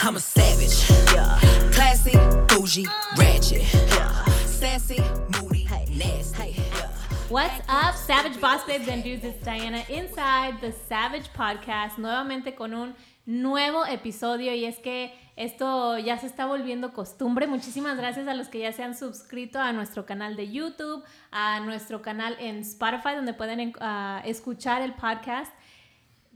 I'm a savage. Yeah. Classy, bougie, ratchet. Yeah. Sassy, moody, nasty. Yeah. What's up, Savage Boss Babes and Dudes? It's Diana inside the Savage Podcast, nuevamente con un nuevo episodio y es que esto ya se está volviendo costumbre. Muchísimas gracias a los que ya se han suscrito a nuestro canal de YouTube, a nuestro canal en Spotify donde pueden uh, escuchar el podcast.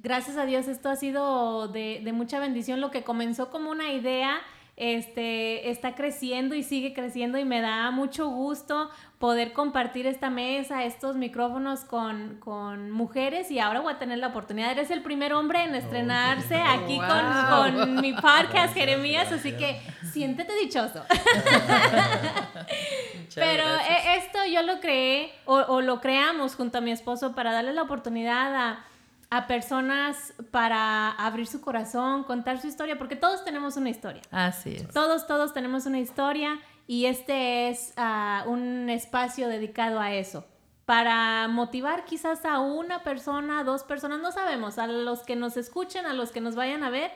Gracias a Dios esto ha sido de, de mucha bendición. Lo que comenzó como una idea este, está creciendo y sigue creciendo y me da mucho gusto poder compartir esta mesa, estos micrófonos con, con mujeres y ahora voy a tener la oportunidad. Eres el primer hombre en estrenarse aquí con, con, mi podcast, Jeremías, así que siéntete dichoso. Pero eh, esto yo lo creé o, o lo creamos junto a mi esposo para darle la oportunidad a a personas para abrir su corazón, contar su historia, porque todos tenemos una historia. Así es. Todos, todos tenemos una historia y este es uh, un espacio dedicado a eso. Para motivar quizás a una persona, a dos personas, no sabemos, a los que nos escuchen, a los que nos vayan a ver.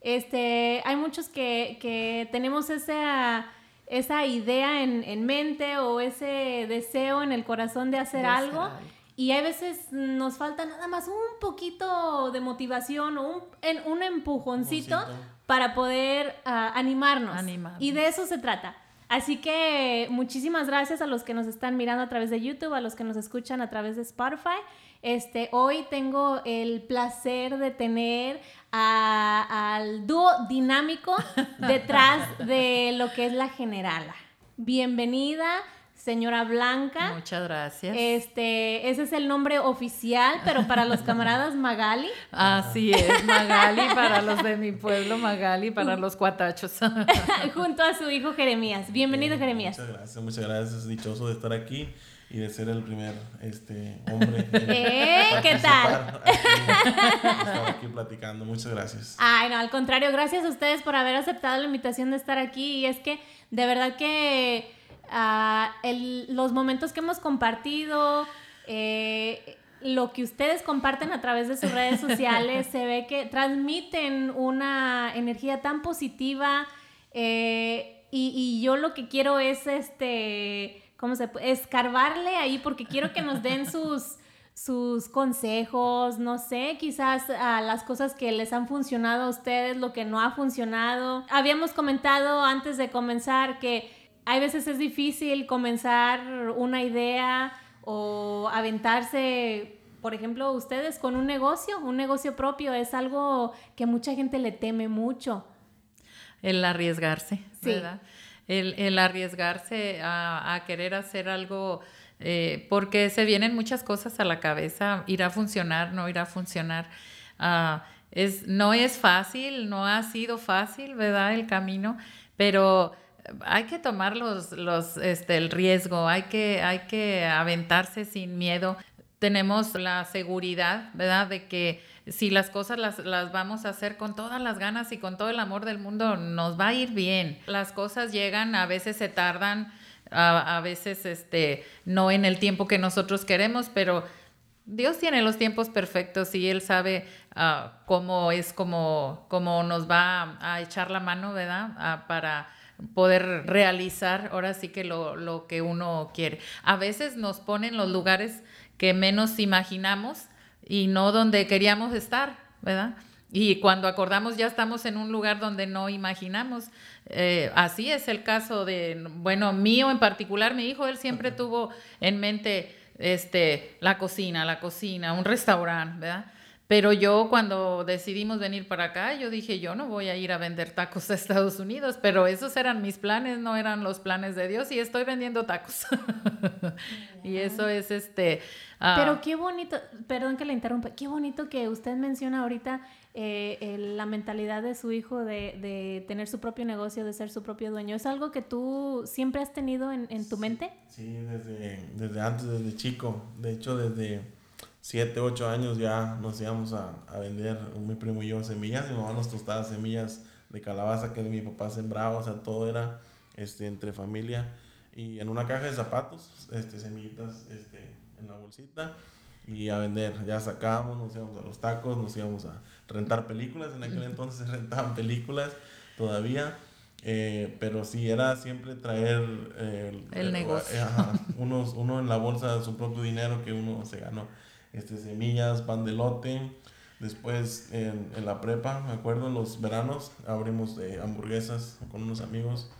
Este, hay muchos que, que tenemos esa, esa idea en, en, mente o ese deseo en el corazón de hacer, de algo. hacer algo y a veces nos falta nada más un poquito de motivación o un, en, un empujoncito para poder uh, animarnos. animarnos. Y de eso se trata. Así que muchísimas gracias a los que nos están mirando a través de YouTube, a los que nos escuchan a través de Spotify. Este, hoy tengo el placer de tener a, al dúo dinámico detrás de lo que es la generala. Bienvenida señora Blanca. Muchas gracias. Este, ese es el nombre oficial, pero para los camaradas Magali. Así es, Magali, para los de mi pueblo, Magali, para los cuatachos. Junto a su hijo Jeremías. Bienvenido, Bien, Jeremías. Muchas gracias, muchas gracias. Dichoso de estar aquí y de ser el primer este, hombre. ¿Eh? ¿Qué tal? Estar aquí platicando. Muchas gracias. Ay, no, al contrario, gracias a ustedes por haber aceptado la invitación de estar aquí. Y es que de verdad que Uh, el, los momentos que hemos compartido, eh, lo que ustedes comparten a través de sus redes sociales, se ve que transmiten una energía tan positiva eh, y, y, yo lo que quiero es, este, ¿cómo se puede? Escarbarle ahí porque quiero que nos den sus sus consejos, no sé, quizás las cosas que les han funcionado a ustedes, lo que no ha funcionado. Habíamos comentado antes de comenzar que hay veces es difícil comenzar una idea o aventarse, por ejemplo, ustedes con un negocio, un negocio propio, es algo que mucha gente le teme mucho. El arriesgarse, sí. ¿verdad? El, el arriesgarse a, a, querer hacer algo, eh, porque se vienen muchas cosas a la cabeza, irá a funcionar, no irá a funcionar. Uh, es, no es fácil, no ha sido fácil, ¿verdad? El camino, pero hay que tomar los, los, este, el riesgo, hay que, hay que aventarse sin miedo. Tenemos la seguridad, ¿verdad?, de que si las cosas las, las, vamos a hacer con todas las ganas y con todo el amor del mundo, nos va a ir bien. Las cosas llegan, a veces se tardan, a, a veces este, no en el tiempo que nosotros queremos, pero Dios tiene los tiempos perfectos y Él sabe uh, cómo es, como, cómo nos va a, echar la mano, ¿verdad?, uh, para poder realizar ahora sí que lo, lo, que uno quiere. A veces nos ponen los lugares que menos imaginamos y no donde queríamos estar, ¿verdad? Y cuando acordamos ya estamos en un lugar donde no imaginamos. Eh, así es el caso de, bueno, mío en particular, mi hijo, él siempre tuvo en mente este, la cocina, la cocina, un restaurante, ¿verdad? Pero yo cuando decidimos venir para acá, yo dije, yo no voy a ir a vender tacos a Estados Unidos, pero esos eran mis planes, no eran los planes de Dios y estoy vendiendo tacos. y eso es este... Uh, pero qué bonito, perdón que le interrumpa, qué bonito que usted menciona ahorita eh, la mentalidad de su hijo de, de, tener su propio negocio, de ser su propio dueño. ¿Es algo que tú siempre has tenido en, en tu mente? Sí, desde, desde antes, desde chico. De hecho, desde 7, 8 años ya nos íbamos a, a, vender, mi primo y yo, semillas. Mi mamá nos tostaba semillas de calabaza que mi papá sembraba, o sea, todo era este, entre familia. Y en una caja de zapatos, este, semillitas este, en la bolsita y a vender. Ya sacábamos, nos íbamos a los tacos, nos íbamos a rentar películas. En aquel entonces se rentaban películas todavía. Eh, pero sí, era siempre traer eh, el, negocio. Eh, unos, uno en la bolsa su propio dinero que uno se ganó. Este, semillas, pan de lote. Después en, en la prepa, me acuerdo, en los veranos abrimos hamburguesas con unos amigos.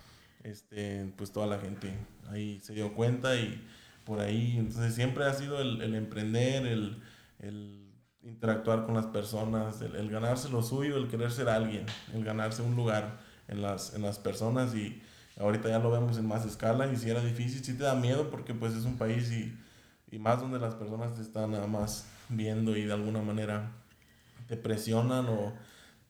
Este, pues toda la gente ahí se dio cuenta y por ahí, entonces siempre ha sido el, el emprender, el, el, interactuar con las personas, el, el ganarse lo suyo, el querer ser alguien, el ganarse un lugar en las, en las personas y ahorita ya lo vemos en más escala y si era difícil, si te da miedo porque pues es un país y, y más donde las personas te están nada más viendo y de alguna manera te presionan o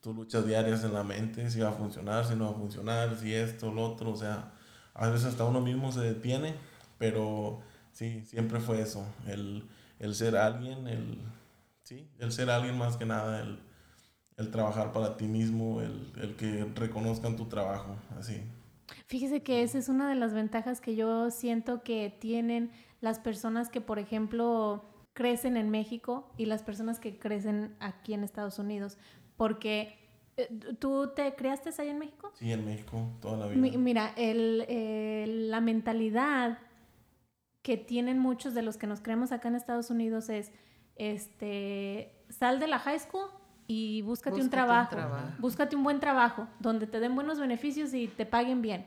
tú luchas diarias en la mente si va a funcionar, si no va a funcionar, si esto, lo otro, o sea, a veces hasta uno mismo se detiene, pero sí, siempre fue eso, el, el ser alguien, el, sí, el ser alguien más que nada, el, el trabajar para ti mismo, el, el, que reconozcan tu trabajo, así. Fíjese que esa es una de las ventajas que yo siento que tienen las personas que, por ejemplo, crecen en México y las personas que crecen aquí en Estados Unidos, porque eh, ¿Tú te criaste allá en México? Sí, en México, toda la vida. mira, el, el, la mentalidad que tienen muchos de los que nos creemos acá en Estados Unidos es, este, sal de la high school y búscate, búscate un, trabajo, un, trabajo, búscate un buen trabajo, donde te den buenos beneficios y te paguen bien.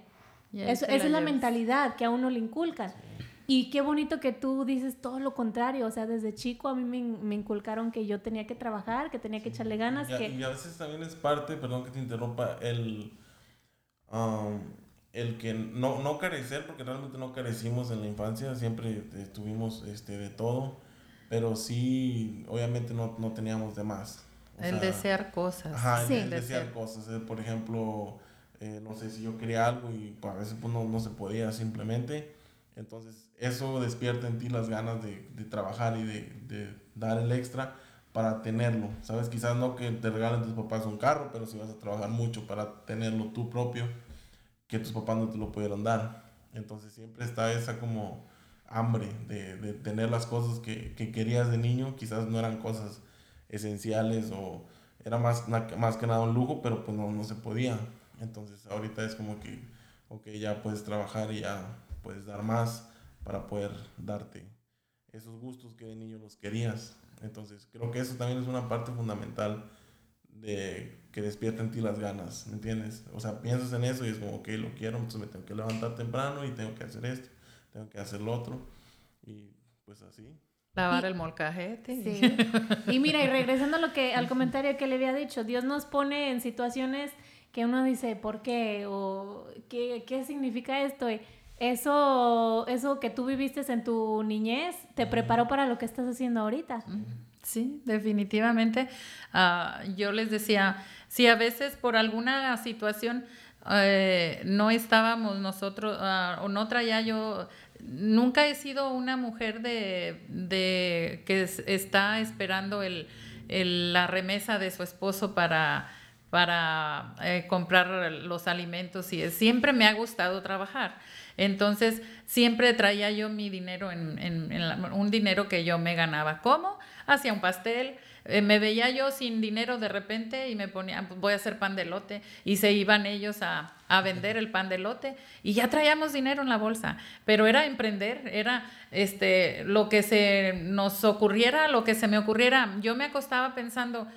Eso, esa es la mentalidad que a uno le inculcan. Sí. Y qué bonito que tú dices todo lo contrario, o sea, desde chico a mí me, me inculcaron que yo tenía que trabajar, que tenía que echarle ganas. Y a, que... y a veces también es parte, perdón que te interrumpa, el, um, el que no, no carecer, porque realmente no carecimos en la infancia, siempre tuvimos este, de todo, pero sí, obviamente no, no teníamos de más. O el sea, desear cosas. Ajá, sí. el, el desear cosas. Eh, por ejemplo, eh, no sé si yo quería algo y pues, a veces pues, no, no se podía simplemente. Entonces, eso despierta en ti las ganas de, de trabajar y de, de, dar el extra para tenerlo. Sabes, quizás no que te regalen tus papás un carro, pero si vas a trabajar mucho para tenerlo tú propio, que tus papás no te lo pudieron dar. Entonces, siempre está esa como hambre de, de tener las cosas que, que, querías de niño. Quizás no eran cosas esenciales o era más, más que nada un lujo, pero pues no, no se podía. Entonces, ahorita es como que, ok, ya puedes trabajar y ya puedes dar más para poder darte esos gustos que de niño los querías. Entonces, creo que eso también es una parte fundamental de que despierta en ti las ganas, ¿me entiendes? O sea, piensas en eso y es como, ok, lo quiero, entonces me tengo que levantar temprano y tengo que hacer esto, tengo que hacer lo otro. Y pues así. Lavar y, el molcajete. Sí. y mira, y regresando a lo que, al comentario que le había dicho, Dios nos pone en situaciones que uno dice, ¿por qué? O ¿qué, qué significa esto? Y, eso, eso que tú viviste en tu niñez te preparó para lo que estás haciendo ahorita. Sí, definitivamente. Uh, yo les decía, si a veces por alguna situación eh, no estábamos nosotros, uh, o no traía yo, nunca he sido una mujer de, de que está esperando el, el, la remesa de su esposo para para eh, comprar los alimentos y siempre me ha gustado trabajar. Entonces, siempre traía yo mi dinero en, un dinero que yo me ganaba. ¿Cómo? Hacía un pastel. Eh, me veía yo sin dinero de repente y me ponía, pues voy a hacer pan de lote. Y se iban ellos a, a vender el pan de lote y ya traíamos dinero en la bolsa. Pero era emprender, era este, lo que se nos ocurriera, lo que se me ocurriera. Yo me acostaba pensando,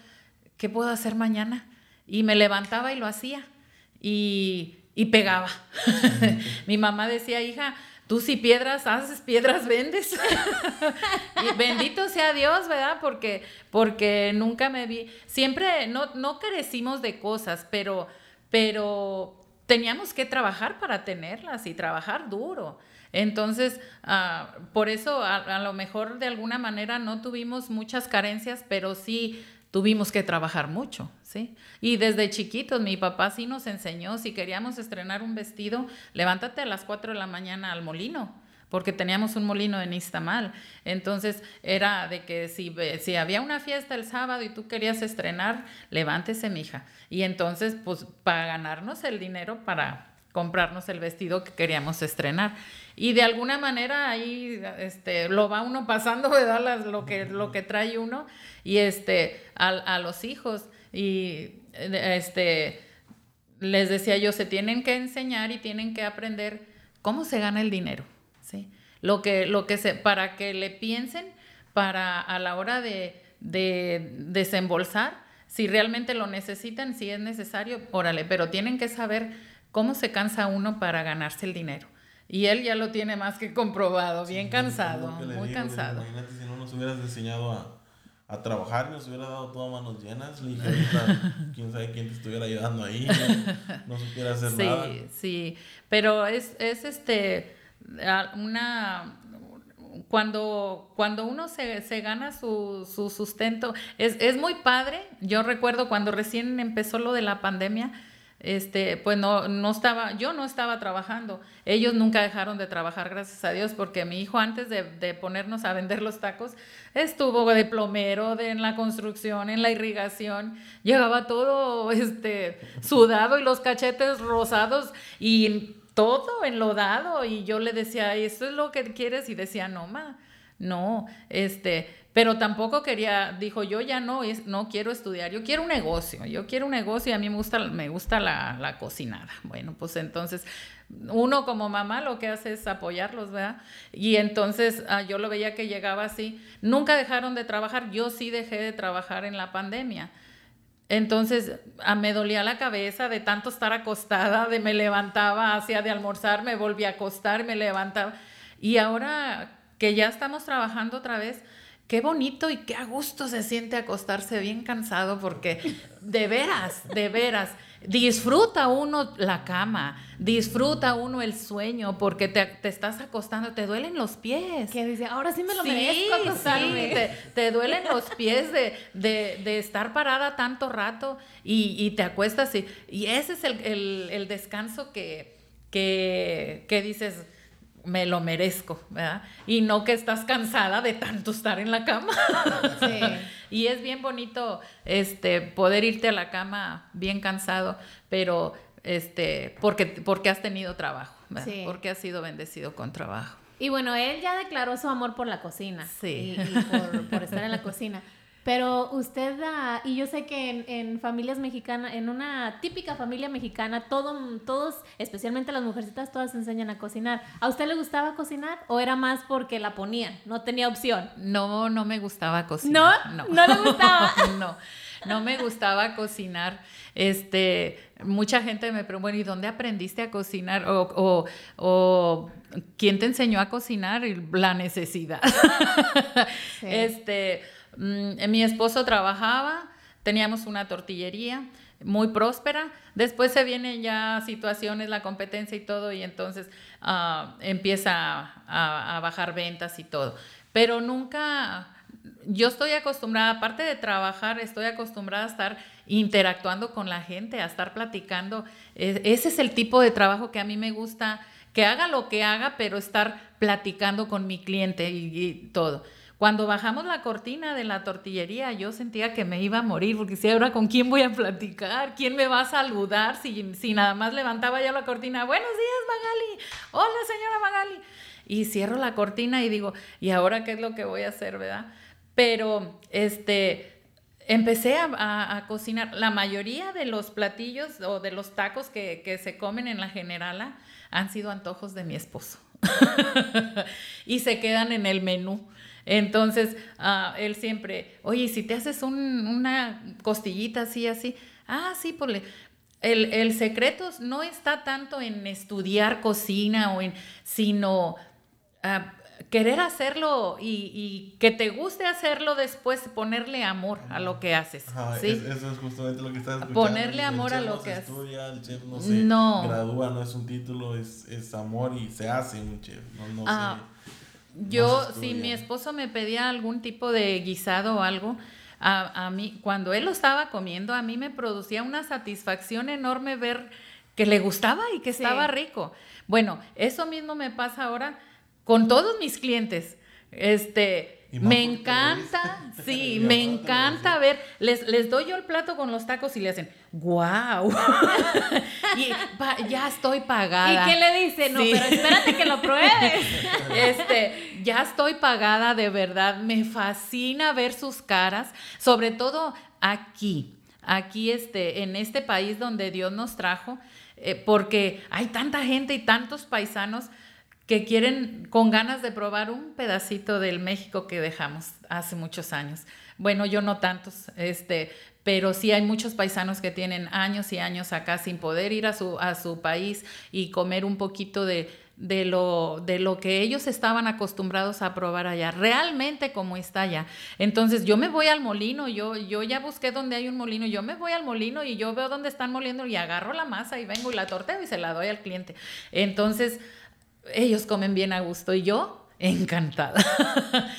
¿qué puedo hacer mañana? Y me levantaba y lo hacía y, y pegaba. Mi mamá decía, hija, tú si piedras haces, piedras vendes. y bendito sea Dios, ¿verdad? Porque, porque nunca me vi, siempre no, no carecimos de cosas, pero, pero teníamos que trabajar para tenerlas y trabajar duro. Entonces, uh, por eso a, a, lo mejor de alguna manera no tuvimos muchas carencias, pero sí tuvimos que trabajar mucho, ¿sí? Y desde chiquitos mi papá sí nos enseñó, si queríamos estrenar un vestido, levántate a las 4 de la mañana al molino, porque teníamos un molino en Istamal. Entonces era de que si, si había una fiesta el sábado y tú querías estrenar, levántese, mija. Y entonces, pues, para ganarnos el dinero para comprarnos el vestido que queríamos estrenar. Y de alguna manera ahí este, lo va uno pasando, ¿verdad? Las, lo, que, lo que trae uno y este, a, a los hijos. Y este, les decía yo, se tienen que enseñar y tienen que aprender cómo se gana el dinero, ¿sí? Lo que, lo que se, para que le piensen para a la hora de, de desembolsar, si realmente lo necesitan, si es necesario, órale, pero tienen que saber cómo se cansa uno para ganarse el dinero. Y él ya lo tiene más que comprobado, bien cansado, muy cansado. Imagínate si no nos hubieras enseñado a, a trabajar, nos hubiera dado todas manos llenas. Le dije, ahorita, quién sabe quién te estuviera ayudando ahí, no, no supiera hacer sí, nada. Sí, sí, pero es, es este, una, cuando, cuando uno se, se gana su, su sustento, es, es, muy padre. Yo recuerdo cuando recién empezó lo de la pandemia, este, pues no, no estaba, yo no estaba trabajando. Ellos nunca dejaron de trabajar, gracias a Dios, porque mi hijo antes de, de ponernos a vender los tacos, estuvo de plomero, en la construcción, en la irrigación, llegaba todo este, sudado y los cachetes rosados y todo enlodado y yo le decía, ¿esto es lo que quieres? Y decía, no, ma, no, este, pero tampoco quería, dijo, yo ya no, es, no quiero estudiar, yo quiero un negocio, yo quiero un negocio y a mí me gusta, me gusta la, la cocinada. Bueno, pues entonces uno como mamá lo que hace es apoyarlos, ¿verdad? Y entonces ah, yo lo veía que llegaba así, nunca dejaron de trabajar, yo sí dejé de trabajar en la pandemia. Entonces a, me dolía la cabeza de tanto estar acostada, de me levantaba, hacía de almorzar, me volvía a acostar, me levantaba. Y ahora que ya estamos trabajando otra vez, qué bonito y qué a gusto se siente acostarse bien cansado porque de veras, de veras, disfruta uno la cama, disfruta uno el sueño porque te, te estás acostando, te duelen los pies. Que dice, ahora sí me lo Sí, merezco acostarme. sí, te, te duelen los pies de, de- de estar parada tanto rato y, y te acuestas y, y ese es el, el- el descanso que, que, que dices, me lo merezco, ¿verdad? Y no que estás cansada de tanto estar en la cama. Sí. Y es bien bonito este, poder irte a la cama bien cansado, pero este, porque, porque has tenido trabajo, ¿verdad? Sí. porque has sido bendecido con trabajo. Y bueno, él ya declaró su amor por la cocina. Sí. Y, y por, por estar en la cocina. Pero usted, ah, y yo sé que en, en familias mexicanas, en una típica familia mexicana, todo, todos, especialmente las mujercitas, todas enseñan a cocinar. ¿A usted le gustaba cocinar o era más porque la ponían? No tenía opción. No, no me gustaba cocinar. ¿No? ¿No le gustaba? no, no me gustaba cocinar. Este, mucha gente me pregunta, bueno, ¿y dónde aprendiste a cocinar? O, o, o, ¿quién te enseñó a cocinar? La necesidad. Sí. Este, mi esposo trabajaba, teníamos una tortillería muy próspera. Después se vienen ya situaciones, la competencia y todo, y entonces ah, empieza a, bajar ventas y todo. Pero nunca, yo estoy acostumbrada, aparte de trabajar, estoy acostumbrada a estar interactuando con la gente, a estar platicando. E- Ese es el tipo de trabajo que a mí me gusta, que haga lo que haga, pero estar platicando con mi cliente y todo. Cuando bajamos la cortina de la tortillería, yo sentía que me iba a morir, porque si ahora con quién voy a platicar, quién me va a saludar, si, nada más levantaba ya la cortina, buenos días Magali, hola señora Magali, y cierro la cortina y digo, ¿y ahora qué es lo que voy a hacer, verdad? Pero, este, empecé a, a- a cocinar. La mayoría de los platillos o de los tacos que, que se comen en la generala han sido antojos de mi esposo. y se quedan en el menú. Entonces, ah, él siempre, oye, si te haces un- una costillita así, así, ah, sí, pues le- el, el secreto no está tanto en estudiar cocina o en, sino ah, querer hacerlo y, y que te guste hacerlo después, ponerle amor a lo que haces. Ajá, ¿sí? es- eso es justamente lo que estás escuchando. Ponerle El amor a lo no que se hace. estudia, el chef no se No. gradúa, no es un título, es, es amor y se hace un chef. No, no Ah, se- Yo, si mi esposo me pedía algún tipo de guisado o algo, a, a mí, cuando él lo estaba comiendo, a mí me producía una satisfacción enorme ver que le gustaba y que Sí. estaba rico. Bueno, eso mismo me pasa ahora con todos mis clientes. Este, me encanta, sí, me encanta ver, les, les doy yo el plato con los tacos y le hacen, wow, y pa- ya estoy pagada. ¿Y qué le dice? No, Sí. pero espérate que lo pruebes. Este, ya estoy pagada de verdad. Me fascina ver sus caras, sobre todo aquí. aquí este, en este país donde Dios nos trajo, eh, porque hay tanta gente y tantos paisanos que quieren con ganas de probar un pedacito del México que dejamos hace muchos años. Bueno, yo no tantos, este, pero sí hay muchos paisanos que tienen años y años acá sin poder ir a su, a su país y comer un poquito de, de lo, de lo que ellos estaban acostumbrados a probar allá, realmente como está allá. Entonces yo me voy al molino, yo, yo ya busqué donde hay un molino, yo me voy al molino y yo veo dónde están moliendo y agarro la masa y vengo y la torteo y se la doy al cliente. Entonces ellos comen bien a gusto y yo encantada.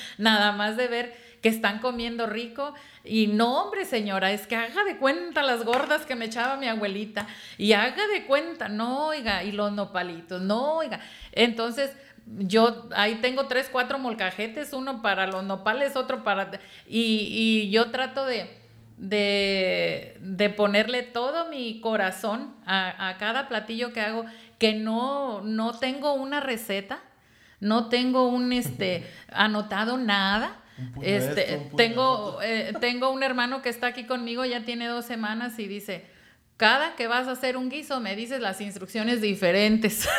Nada más de ver que están comiendo rico. Y no, hombre, señora, es que haga de cuenta las gordas que me echaba mi abuelita. Y haga de cuenta, no, oiga, y los nopalitos, no, oiga. Entonces, yo ahí tengo tres, cuatro molcajetes, uno para los nopales, otro para... Y, y yo trato de, de, de, ponerle todo mi corazón a, a, cada platillo que hago, que no, no tengo una receta, no tengo un este, anotado nada este, tengo, eh, tengo un hermano que está aquí conmigo, ya tiene dos semanas y dice, cada que vas a hacer un guiso me dices las instrucciones diferentes.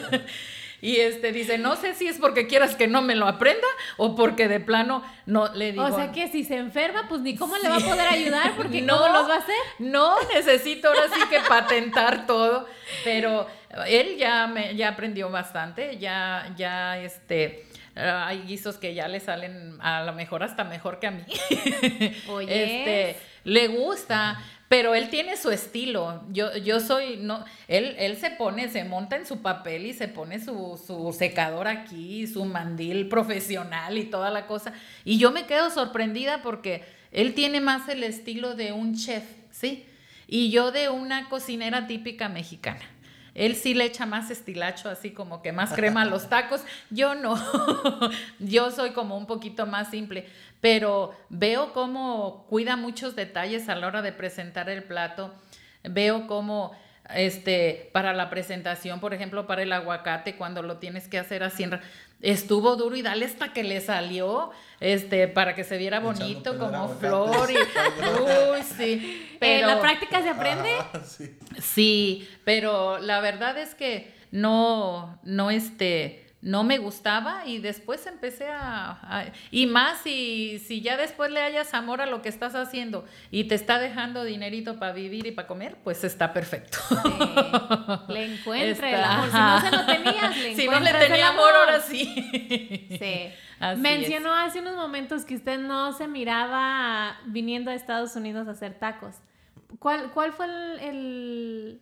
y este dice, no sé si es porque quieras que no me lo aprenda o porque de plano no le digo. O sea que si se enferma, pues ni cómo le va a poder ayudar porque no ¿cómo los va a hacer. No, necesito ahora sí que patentar todo, pero él ya me ya aprendió bastante, ya ya este hay guisos que ya le salen a lo mejor hasta mejor que a mí. Oye. Este, le gusta, pero él tiene su estilo. Yo, yo soy, no, él, él se pone, se monta en su papel y se pone su, su secador aquí, su mandil profesional y toda la cosa. Y yo me quedo sorprendida porque él tiene más el estilo de un chef, ¿sí? Y yo de una cocinera típica mexicana. Él sí le echa más estilacho, así como que más crema a los tacos. Yo no. Yo soy como un poquito más simple. Pero veo cómo cuida muchos detalles a la hora de presentar el plato. Veo cómo este, para la presentación, por ejemplo, para el aguacate, cuando lo tienes que hacer así, estuvo duro y dale hasta que le salió, este, para que se viera bonito como flor y, uy, sí. Pero, ¿La práctica se aprende? sí. sí, pero la verdad es que no, no, este, no me gustaba y después empecé a, y más si, si ya después le hayas amor a lo que estás haciendo y te está dejando dinerito para vivir y para comer, pues está perfecto. Le encuentra el amor. Si no se lo tenías, le Si no le tenía amor, ahora sí. Sí. Mencionó hace unos momentos que usted no se miraba viniendo a Estados Unidos a hacer tacos. ¿Cuál, cuál fue el el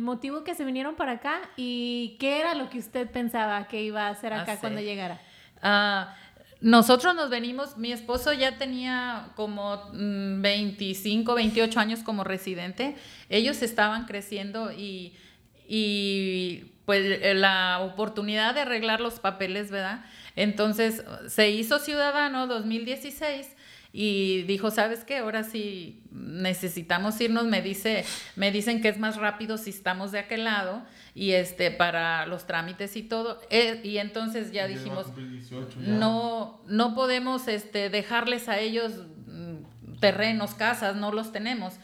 motivo que se vinieron para acá y qué era lo que usted pensaba que iba a hacer acá ah, cuando llegara. Ah, nosotros nos venimos, mi esposo ya tenía como 25, mm, 28 años como residente, ellos estaban creciendo y, y pues eh, la oportunidad de arreglar los papeles, ¿verdad? Entonces se hizo ciudadano 2016 y dijo, ¿sabes qué? Ahora sí necesitamos irnos, me dice, me dicen que es más rápido si estamos de aquel lado y este para los trámites y todo. Eh, y entonces ya dijimos, no no podemos este dejarles a ellos mm, terrenos, casas, no los tenemos.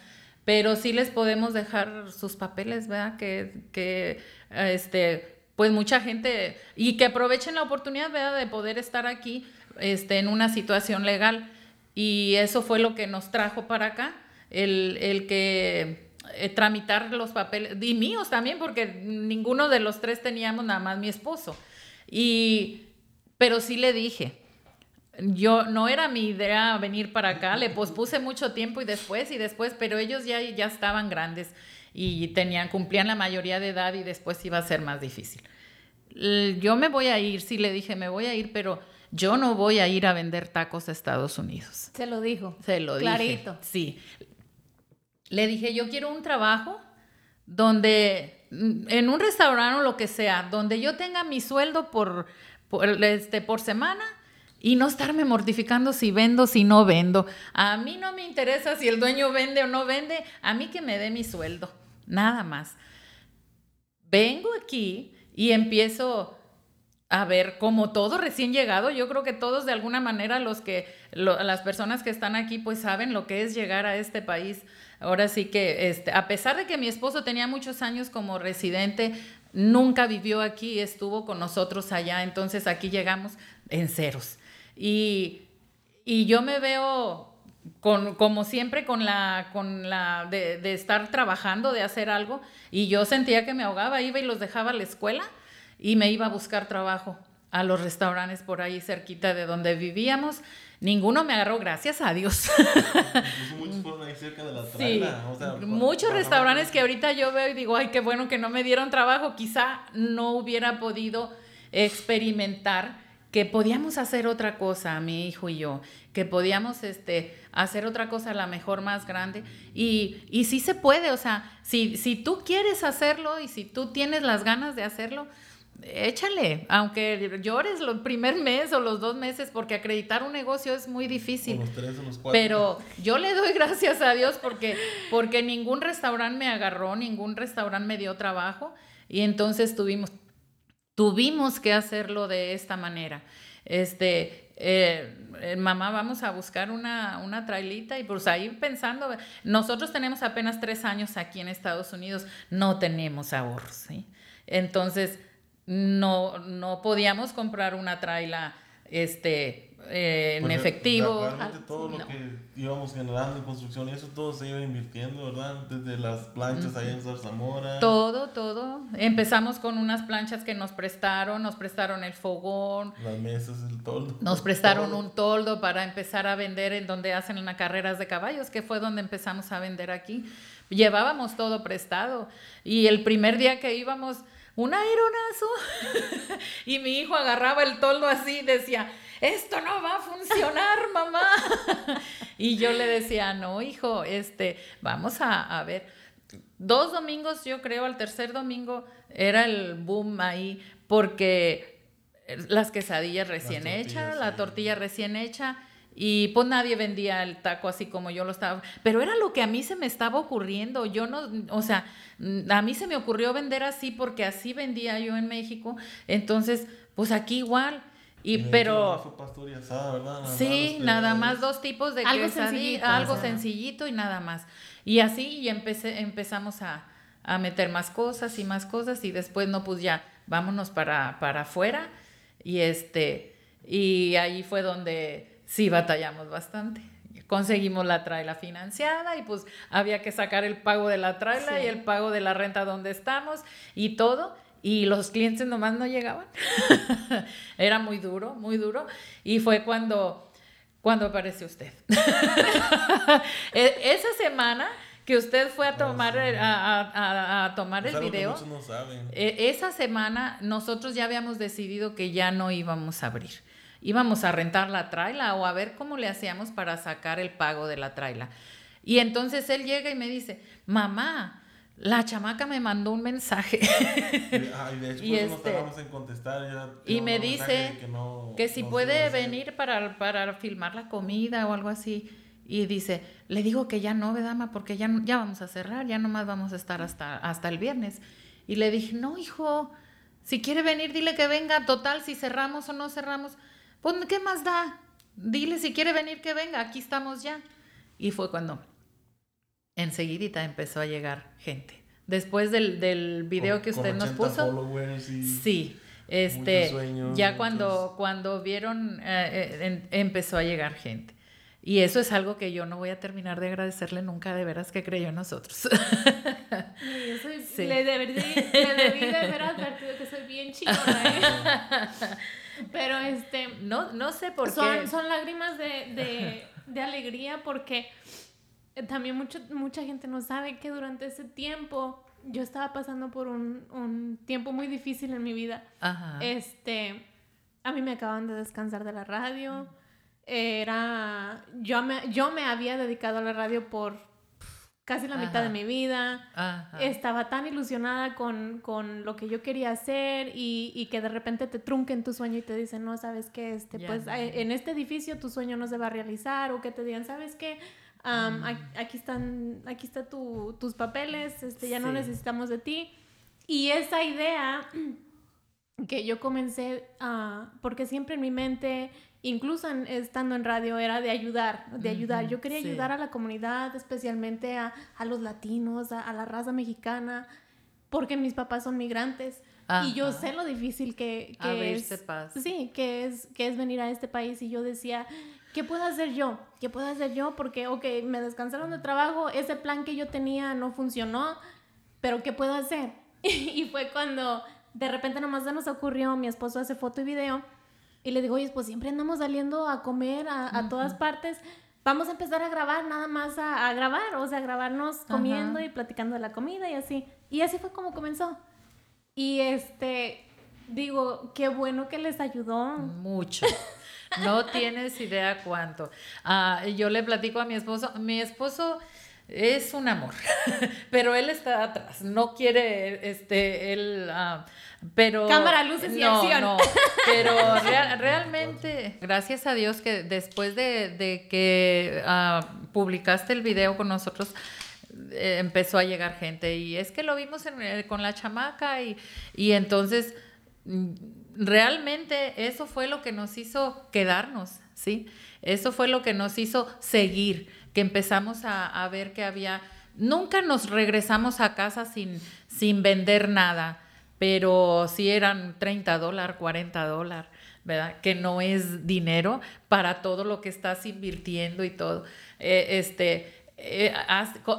Pero sí les podemos dejar sus papeles, ¿verdad? Que, que este, pues mucha gente, y que aprovechen la oportunidad, ¿verdad? De poder estar aquí este, en una situación legal. Y eso fue lo que nos trajo para acá, el, el que eh, tramitar los papeles, y míos también, porque ninguno de los tres teníamos nada más mi esposo. Y, pero sí le dije, yo no era mi idea venir para acá, le pospuse mucho tiempo y después y después, pero ellos ya, ya estaban grandes y tenían, cumplían la mayoría de edad y después iba a ser más difícil. Yo me voy a ir, sí le dije, me voy a ir, pero yo no voy a ir a vender tacos a Estados Unidos. Se lo dijo. Se lo Clarito. Sí. Le dije, yo quiero un trabajo donde, mm, en un restaurante o lo que sea, donde yo tenga mi sueldo por, por, este, por semana y no estarme mortificando si vendo, si no vendo. A mí no me interesa si el dueño vende o no vende, a mí que me dé mi sueldo, nada más. Vengo aquí y empiezo a ver, como todo recién llegado, yo creo que todos de alguna manera los que, las personas que están aquí pues saben lo que es llegar a este país. Ahora sí que, este, a pesar de que mi esposo tenía muchos años como residente, nunca vivió aquí, estuvo con nosotros allá, entonces aquí llegamos en ceros. Y, y yo me veo con, como siempre con la, con la de, de, estar trabajando, de hacer algo, y yo sentía que me ahogaba, iba y los dejaba a la escuela y me iba a buscar trabajo a los restaurantes por ahí cerquita de donde vivíamos. Ninguno me agarró, gracias a Dios. muchos fueron ahí cerca de la sí, o sea, muchos restaurantes que ahorita yo veo y digo, ay, qué bueno que no me dieron trabajo. Quizá no hubiera podido experimentar que podíamos hacer otra cosa, mi hijo y yo, que podíamos este, hacer otra cosa a la mejor más grande. Y, y sí se puede, o sea, si, si tú quieres hacerlo y si tú tienes las ganas de hacerlo, échale, aunque llores el primer mes o los dos meses, porque acreditar un negocio es muy difícil. Los tres o los cuatro. Pero yo le doy gracias a Dios porque, porque ningún restaurante me agarró, ningún restaurante me dio trabajo y entonces tuvimos, tuvimos que hacerlo de esta manera. Este, eh, eh, mamá, vamos a buscar una, una trailita y pues ahí pensando, nosotros tenemos apenas tres años aquí en Estados Unidos, no tenemos ahorros, ¿sí? Entonces, no, no podíamos comprar una traila este, eh, en pues, efectivo. Realmente todo lo que íbamos generando en construcción, eso todo se iba invirtiendo, ¿verdad? Desde las planchas ahí en Zarzamora. Todo, todo. Empezamos con unas planchas que nos prestaron, nos prestaron el fogón. Las mesas, el toldo. Nos prestaron un toldo para empezar a vender en donde hacen las carreras de caballos, que fue donde empezamos a vender aquí. Llevábamos todo prestado. Y el primer día que íbamos un aeronazo. y mi hijo agarraba el toldo así y decía, esto no va a funcionar, mamá. y yo le decía, no, hijo, este, vamos a, ver. Dos domingos, yo creo, al tercer domingo era el boom ahí, porque las quesadillas recién hechas, la tortilla recién hecha, y pues nadie vendía el taco así como yo lo estaba. Pero era lo que a mí se me estaba ocurriendo. Yo no, o sea, a mí se me ocurrió vender así porque así vendía yo en México. Entonces, pues aquí igual. Y, pero sí, nada más dos tipos de algo sencillito, algo sencillito y nada más. Y así y empecé, empezamos a, a, meter más cosas y más cosas y después no pues ya vámonos para para afuera y este y ahí fue donde sí batallamos bastante. Conseguimos la traila financiada y pues había que sacar el pago de la traila y el pago de la renta donde estamos y todo. Y los clientes nomás no llegaban. Era muy duro, muy duro. Y fue cuando, cuando apareció usted. E, esa semana que usted fue a ah, tomar, a, a, tomar el video. E, esa semana nosotros ya habíamos decidido que ya no íbamos a abrir íbamos a rentar la traila o a ver cómo le hacíamos para sacar el pago de la traila. Y entonces él llega y me dice, mamá, la chamaca me mandó un mensaje. Ay, de hecho, y este, en contestar. y me dice que, si puede venir para, para filmar la comida o algo así. Y dice, le digo que ya no, dama, porque ya, ya vamos a cerrar, ya nomás vamos a estar hasta, hasta el viernes. Y le dije, no, hijo, si quiere venir, dile que venga, total, si cerramos o no cerramos. Pues, ¿qué más da? Dile si quiere venir que venga, aquí estamos ya. Y fue cuando enseguidita empezó a llegar gente. Después del, del video que usted nos puso. sí. Este, ya cuando, cuando vieron, eh, eh, empezó a llegar gente. Y eso es algo que yo no voy a terminar de agradecerle nunca, de veras que creyó en nosotros. le, debí, le debí de haber advertido que soy bien chingona, ¿eh? Pero este. No, no sé por son, qué. Son lágrimas de, alegría porque también mucho, mucha gente no sabe que durante ese tiempo yo estaba pasando por un, tiempo muy difícil en mi vida. Este. A mí me acaban de descansar de la radio. Era. Yo me, yo me había dedicado a la radio por casi la mitad de mi vida. Estaba tan ilusionada con, con, lo que yo quería hacer y, y, que de repente te trunquen tu sueño y te dicen, no, sabes qué, este, pues en este edificio tu sueño no se va a realizar o que te digan, sabes qué, mm. aquí están, aquí está tu, tus papeles, este, ya no necesitamos de ti. Y esa idea que yo comencé a, porque siempre en mi mente, incluso estando en radio, era de ayudar, de ayudar. Yo quería ayudar a la comunidad, especialmente a, los latinos, a, la raza mexicana, porque mis papás son migrantes. Y yo sé lo difícil que, es. Sí, que es, que es venir a este país. Y yo decía, ¿qué puedo hacer yo? ¿Qué puedo hacer yo? Porque, ok, me descansaron de trabajo, ese plan que yo tenía no funcionó, pero ¿qué puedo hacer? y fue cuando de repente nomás se nos ocurrió, mi esposo hace foto y video, y le digo, oye, pues siempre andamos saliendo a comer a, todas partes, vamos a empezar a grabar, nada más a, grabar, o sea, grabarnos comiendo y platicando de la comida y así. Y así fue como comenzó. Y este, digo, qué bueno que les ayudó. Mucho. No tienes idea cuánto. Ah, yo le platico a mi esposo, mi esposo es un amor, pero él está atrás, no quiere, este, él, ah, pero... Cámara, luces y no, acción. No, pero realmente, gracias a Dios que después de, que ah, publicaste el video con nosotros, eh, empezó a llegar gente y es que lo vimos eh, con la chamaca y, y entonces mm, realmente eso fue lo que nos hizo quedarnos, ¿sí? Eso fue lo que nos hizo seguir que empezamos a, ver que había, nunca nos regresamos a casa sin, sin vender nada, pero si eran 30 dólares, 40 dólares. ¿verdad? Que no es dinero para todo lo que estás invirtiendo y todo. Eh, este, eh,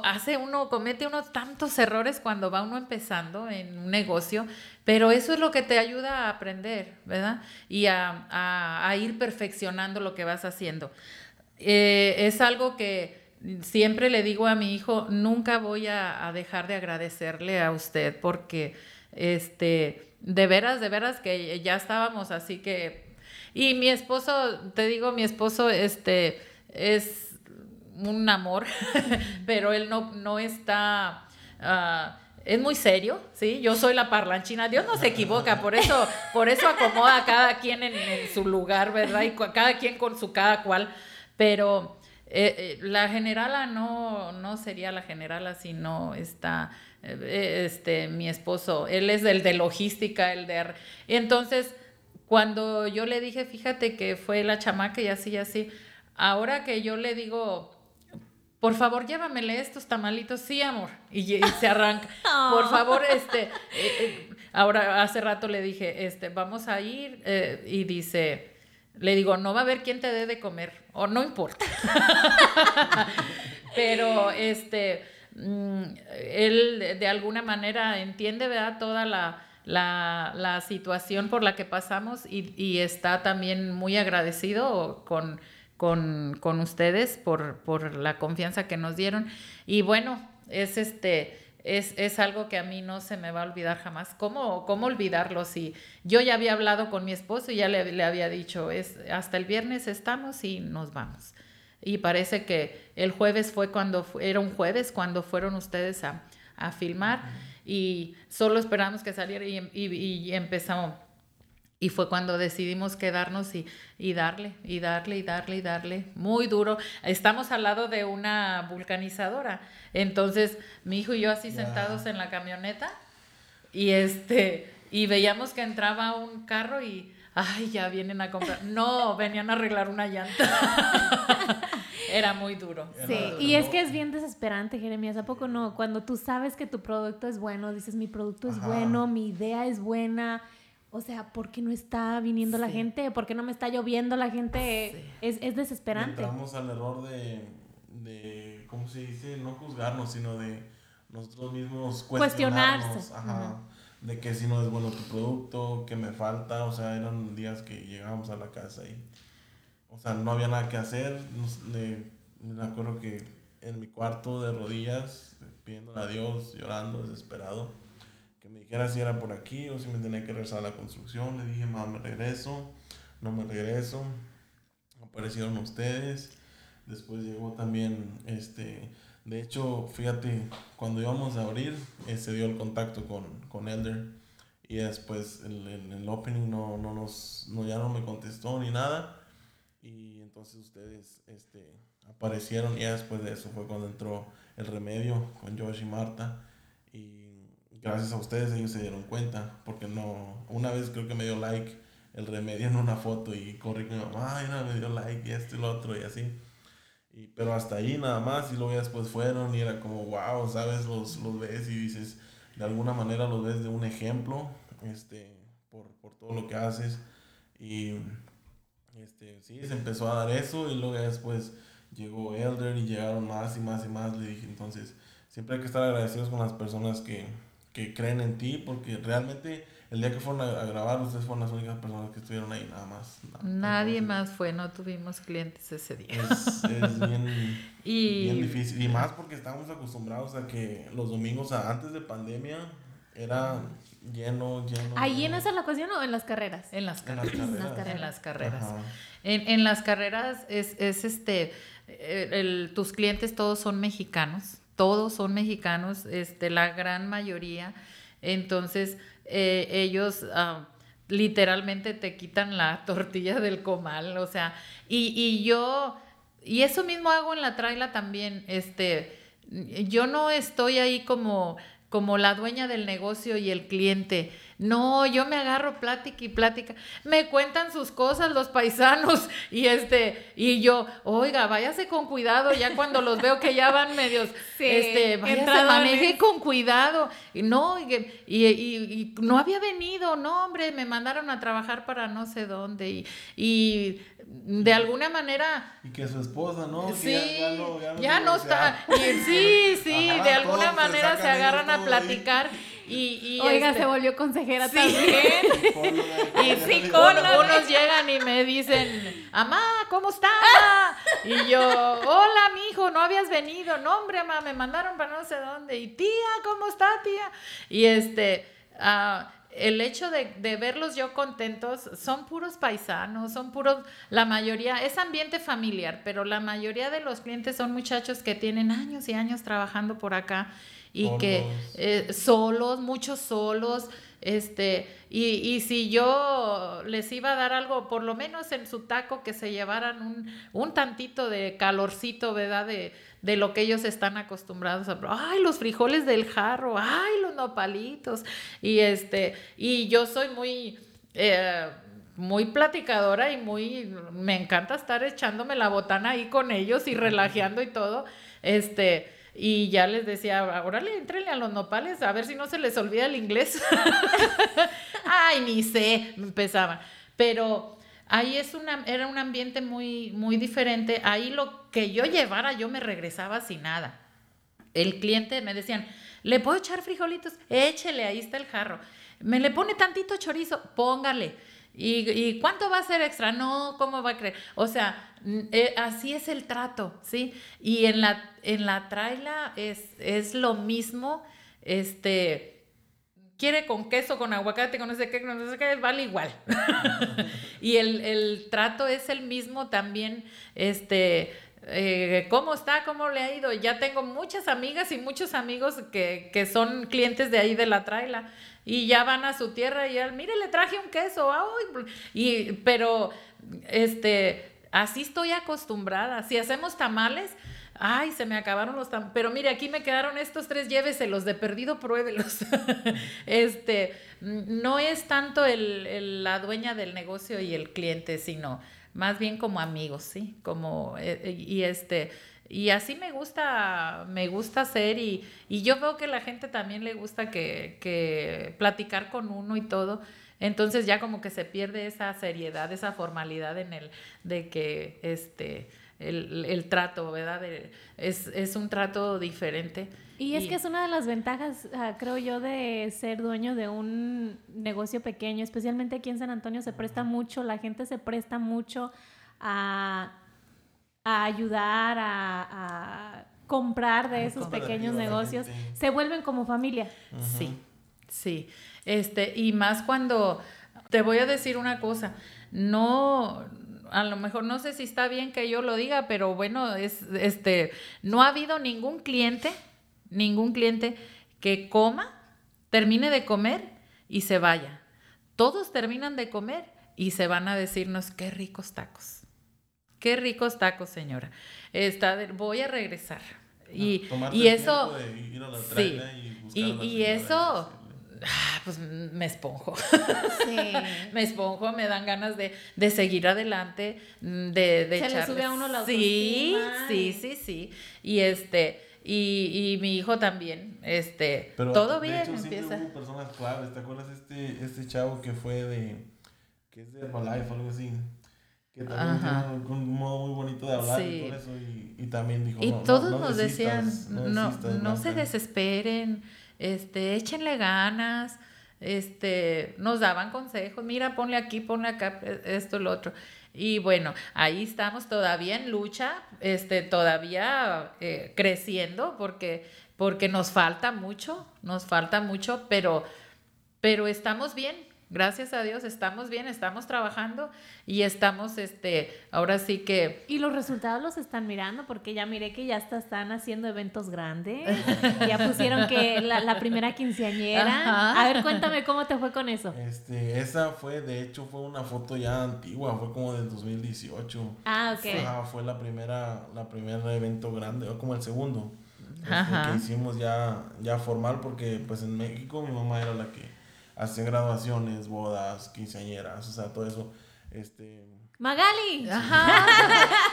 hace uno, comete uno tantos errores cuando va uno empezando en un negocio, pero eso es lo que te ayuda a aprender, ¿verdad? Y a, a ir perfeccionando lo que vas haciendo. Eh, es algo que siempre le digo a mi hijo, nunca voy a, dejar de agradecerle a usted porque, este, de veras, de veras que ya estábamos así que... Y mi esposo, te digo, mi esposo, este, es un amor, pero él no, no está... Ah, es muy serio, ¿sí? Yo soy la parlanchina, Dios no se equivoca, por eso, por eso acomoda a cada quien en, en su lugar, ¿verdad? Y cada quien con su cada cual. Pero eh, eh, la generala no, no sería la generala si no está eh, este, mi esposo. Él es el de logística, el de... Entonces, cuando yo le dije, fíjate que fue la chamaca y así y así, ahora que yo le digo, por favor, llévamele estos tamalitos, sí, amor. Y, se arranca. Por favor, este, ahora hace rato le dije, este, vamos a ir y dice, le digo, no va a haber quien te dé de comer, o no importa. Pero este, mm, él de alguna manera entiende, ¿verdad? Toda la, la, situación por la que pasamos y, y está también muy agradecido con, con, con ustedes por, por la confianza que nos dieron. Y bueno, es este es, algo que a mí no se me va a olvidar jamás. ¿Cómo, cómo olvidarlo? Si yo ya había hablado con mi esposo y ya le, había dicho, es, hasta el viernes estamos y nos vamos. Y parece que el jueves fue cuando, era un jueves cuando fueron ustedes a, filmar y solo esperamos que saliera y, y empezamos y fue cuando decidimos quedarnos y, y, darle, y darle, y darle, y darle. Muy duro. Estamos al lado de una vulcanizadora. Entonces, mi hijo y yo así sentados en la camioneta. Y este, y veíamos que entraba un carro y, ay, ya vienen a comprar. No, venían a arreglar una llanta. Era muy duro. Sí, y es que es bien desesperante, Jeremías. ¿A poco no? Cuando tú sabes que tu producto es bueno, dices, mi producto es bueno, mi idea es buena o sea, ¿por qué no está viniendo la gente? ¿Por qué no me está lloviendo la gente? Es, es, desesperante. Entramos al error de, de, ¿cómo se dice? No juzgarnos, sino de nosotros mismos cuestionarnos. Ajá, De que si no es bueno tu producto, que me falta. O sea, eran días que llegábamos a la casa y, o sea, no había nada que hacer. me acuerdo que en mi cuarto de rodillas, pidiendo a Dios, llorando, desesperado me dijera si era por aquí o si me tenía que regresar a la construcción. Le dije, mamá, me regreso, no me regreso. Aparecieron ustedes. Después llegó también, este, de hecho, fíjate, cuando íbamos a abrir, eh, se dio el contacto con, con Elder. Y después el, el, el, opening no, no nos, no, ya no me contestó ni nada. Y entonces ustedes este, aparecieron y después de eso fue cuando entró el remedio con Josh y Marta. Gracias a ustedes ellos se dieron cuenta, porque no, una vez creo que me dio like el remedio en una foto y corrí con mi mamá, ay, no, me dio like y esto y lo otro y así. Y, pero hasta ahí nada más y luego ya después fueron y era como, wow, ¿sabes? Los, los ves y dices, de alguna manera los ves de un ejemplo, este, por, por todo lo que haces. Y este, sí, se empezó a dar eso y luego ya después llegó Elder y llegaron más y más y más. Le dije, entonces, siempre hay que estar agradecidos con las personas que, que creen en ti, porque realmente el día que fueron a, grabar, ustedes fueron las únicas personas que estuvieron ahí, nada más. Nadie más fue, no tuvimos clientes ese día. Es, es bien, y... bien, difícil. Y más porque estamos acostumbrados a que los domingos, antes de pandemia, era lleno, lleno. ¿Ahí en esa la cuestión o en las carreras? En las, carreras. En las carreras. En, en las carreras es, es este, eh, el, tus clientes todos son mexicanos, todos son mexicanos, este, la gran mayoría. Entonces, eh, ellos ah, literalmente te quitan la tortilla del comal, o sea, y, y yo, y eso mismo hago en la traila también, este, yo no estoy ahí como como la dueña del negocio y el cliente. No, yo me agarro plática y plática. Me cuentan sus cosas los paisanos y este y yo, oiga, váyase con cuidado ya cuando los veo que ya van medios, este, váyase, maneje con cuidado. Y no, y, y, no había venido, no, hombre, me mandaron a trabajar para no sé dónde y, y de alguna manera... Y que su esposa, ¿no? Sí, ya, no, está. Y, sí, sí, de alguna manera se agarran a platicar. Y, y Oiga, este, se volvió consejera también. y sí, unos llegan y me dicen, Amá, ¿cómo está? y yo, hola, mijo, no habías venido. No, hombre, mamá, me mandaron para no sé dónde. Y tía, ¿cómo está, tía? Y este, uh, el hecho de, de, verlos yo contentos, son puros paisanos, son puros, la mayoría, es ambiente familiar, pero la mayoría de los clientes son muchachos que tienen años y años trabajando por acá y que eh, solos, muchos solos, este, y, y, si yo les iba a dar algo, por lo menos en su taco, que se llevaran un, un tantito de calorcito, ¿verdad? De, de lo que ellos están acostumbrados a ay los frijoles del jarro ay los nopalitos y este y yo soy muy eh, muy platicadora y muy me encanta estar echándome la botana ahí con ellos y relajeando y todo este y ya les decía, órale, entrenle a los nopales, a ver si no se les olvida el inglés. Ay, ni sé, empezaban. Pero ahí es una, era un ambiente muy, muy diferente. Ahí lo que yo llevara, yo me regresaba sin nada. El cliente me decían, ¿le puedo echar frijolitos? Échele, ahí está el jarro. ¿Me le pone tantito chorizo? Póngale. ¿Y, cuánto va a ser extra? No, ¿cómo va a creer? O sea, eh, así es el trato, ¿sí? Y en la, en la traila es, es lo mismo, este quiere con queso, con aguacate, con no sé qué, no sé qué, vale igual. y el, trato es el mismo también, este, eh, ¿cómo está? ¿Cómo le ha ido? Ya tengo muchas amigas y muchos amigos que, son clientes de ahí de la traila y ya van a su tierra y él, mire, le traje un queso, y, pero, este, así estoy acostumbrada. Si hacemos tamales, ay, se me acabaron los tamales, pero mire, aquí me quedaron estos tres, lléveselos, de perdido pruébelos. este, no es tanto el, la dueña del negocio y el cliente, sino más bien como amigos, ¿sí? Como, eh, eh, y este, y así me gusta, me gusta hacer y, y yo veo que la gente también le gusta que, que platicar con uno y todo. Entonces ya como que se pierde esa seriedad, esa formalidad en el de que este el, trato, ¿verdad? es, un trato diferente. Y es que es una de las ventajas, ah, creo yo, de ser dueño de un negocio pequeño, especialmente aquí en San Antonio se presta mucho, la gente se presta mucho a, ayudar, a, comprar de esos pequeños negocios, se vuelven como familia. Sí, sí. Este, y más cuando, te voy a decir una cosa, no, a lo mejor no sé si está bien que yo lo diga, pero bueno, es este no ha habido ningún cliente, ningún cliente que coma, termine de comer y se vaya. Todos terminan de comer y se van a decirnos qué ricos tacos. Qué ricos tacos, señora. Está, voy a regresar. Y, y eso... sí. Y, y eso, pues me esponjo. Sí. me esponjo, me dan ganas de, de seguir adelante, mm, de, de Se le echarle- sube a uno la Sí, sí, sí, sí. Y este, y, y mi hijo también, este, Pero todo de bien hecho, empieza. hubo personas claves. ¿Te acuerdas este, este chavo que fue de. que es de Herbalife o algo así? Que también Ajá. tiene un, un modo muy bonito de hablar Sí. y todo eso. Y, y también dijo. Y no, no- todos no nos desistas, decían, no, desistas, no se Blanca". desesperen, este, échenle ganas, este, nos daban consejos, mira, ponle aquí, ponle acá, e- esto, lo otro. Y bueno, ahí estamos todavía en lucha, este, todavía eh, creciendo, porque, porque nos falta mucho, nos falta mucho, pero, pero estamos bien. Gracias a Dios, estamos bien, estamos trabajando y estamos, este, ahora sí que Y los resultados los están mirando porque ya miré que ya hasta están haciendo eventos grandes. Ya pusieron que la, la primera quinceañera. Ajá. A ver, cuéntame cómo te fue con eso. Este, esa fue, de hecho, fue una foto ya antigua, fue como del 2018. Ah, ok. Ajá, fue la primera, la primer evento grande, o como el segundo. este, Ajá. que hicimos ya, ya formal, porque pues en México mi mamá era la que hacía graduaciones, bodas, quinceañeras, o sea, todo eso. Este, Magali. Ajá.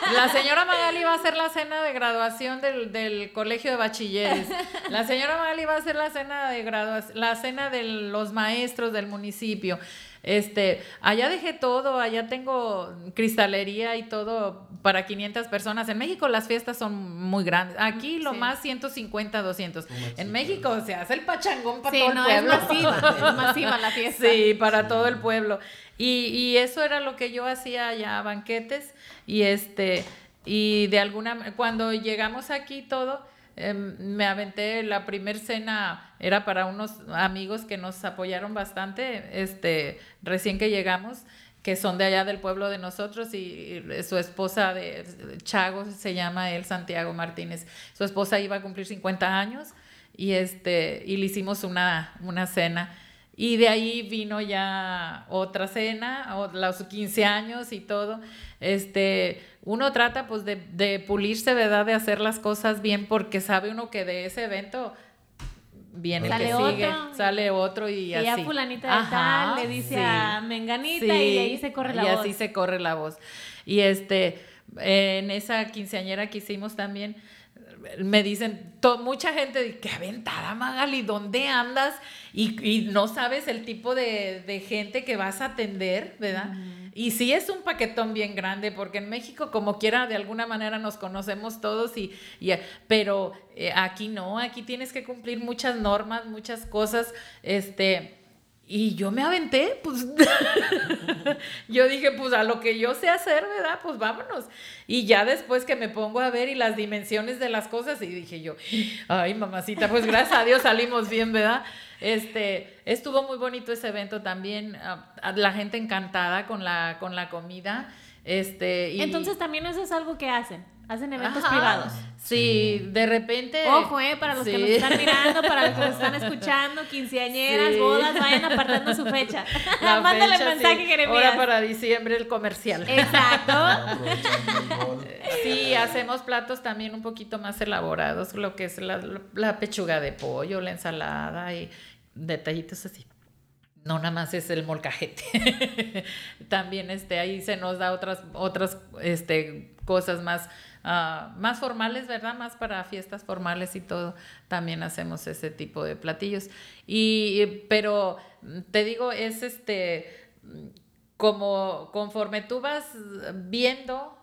La señora Magali va a hacer la cena de graduación del, del colegio de bachilleres. La señora Magali va a hacer la cena de graduación, la cena de los maestros del municipio. Este, allá dejé todo, allá tengo cristalería y todo para 500 personas. En México las fiestas son muy grandes. Aquí lo Sí. más 150, 200. Como En. México se hace el pachangón para Sí, todo no, el es pueblo. masiva, es masiva la fiesta. Sí, para todo el pueblo. Y, y eso era lo que yo hacía allá, banquetes. Y este, y de alguna cuando llegamos aquí todo, em, me aventé la primer cena, era para unos amigos que nos apoyaron bastante, este, recién que llegamos que son de allá del pueblo de nosotros y su esposa de Chago se llama él Santiago Martínez. Su esposa iba a cumplir 50 años y este y le hicimos una una cena y de ahí vino ya otra cena, los 15 años y todo. Este, uno trata pues de, de pulirse, ¿verdad? De hacer las cosas bien porque sabe uno que de ese evento viene Sale que otro. sigue, sale otro y, Y así. ya fulanita de Ajá, tal le dice sí. a Menganita Sí, y de ahí se corre la y voz. así se corre la voz. Y este, en esa quinceañera que hicimos también, me dicen, to- mucha gente, qué aventada Magali, ¿dónde andas? Y, y no sabes el tipo de, de gente que vas a atender, ¿verdad? Y sí es un paquetón bien grande, porque en México, como quiera, de alguna manera nos conocemos todos, y, y- pero eh, aquí no, aquí tienes que cumplir muchas normas, muchas cosas, este... Y yo me aventé, pues yo dije, pues a lo que yo sé hacer, ¿verdad? Pues vámonos. Y ya después que me pongo a ver y las dimensiones de las cosas, y dije yo, ay, mamacita, pues gracias a Dios salimos bien, ¿verdad? Este, estuvo muy bonito ese evento también, a- a la gente encantada con la, con la comida. Este, Entonces también eso es algo que hacen. Hacen eventos Ajá. privados. Sí, de repente. Ojo, eh, para los que nos están mirando, para los que nos están escuchando, quinceañeras, Sí. bodas, vayan apartando su fecha. La Mándale fecha, mensaje, sí. Jeremías. Ahora para diciembre el comercial. Exacto. Sí, hacemos platos también un poquito más elaborados, lo que es la, la pechuga de pollo, la ensalada y detallitos así. No nada más es el molcajete. también este, ahí se nos da otras, otras este, cosas más, ah, más formales, ¿verdad? Más para fiestas formales y todo. También hacemos ese tipo de platillos. Y, pero te digo, es este como conforme tú vas viendo,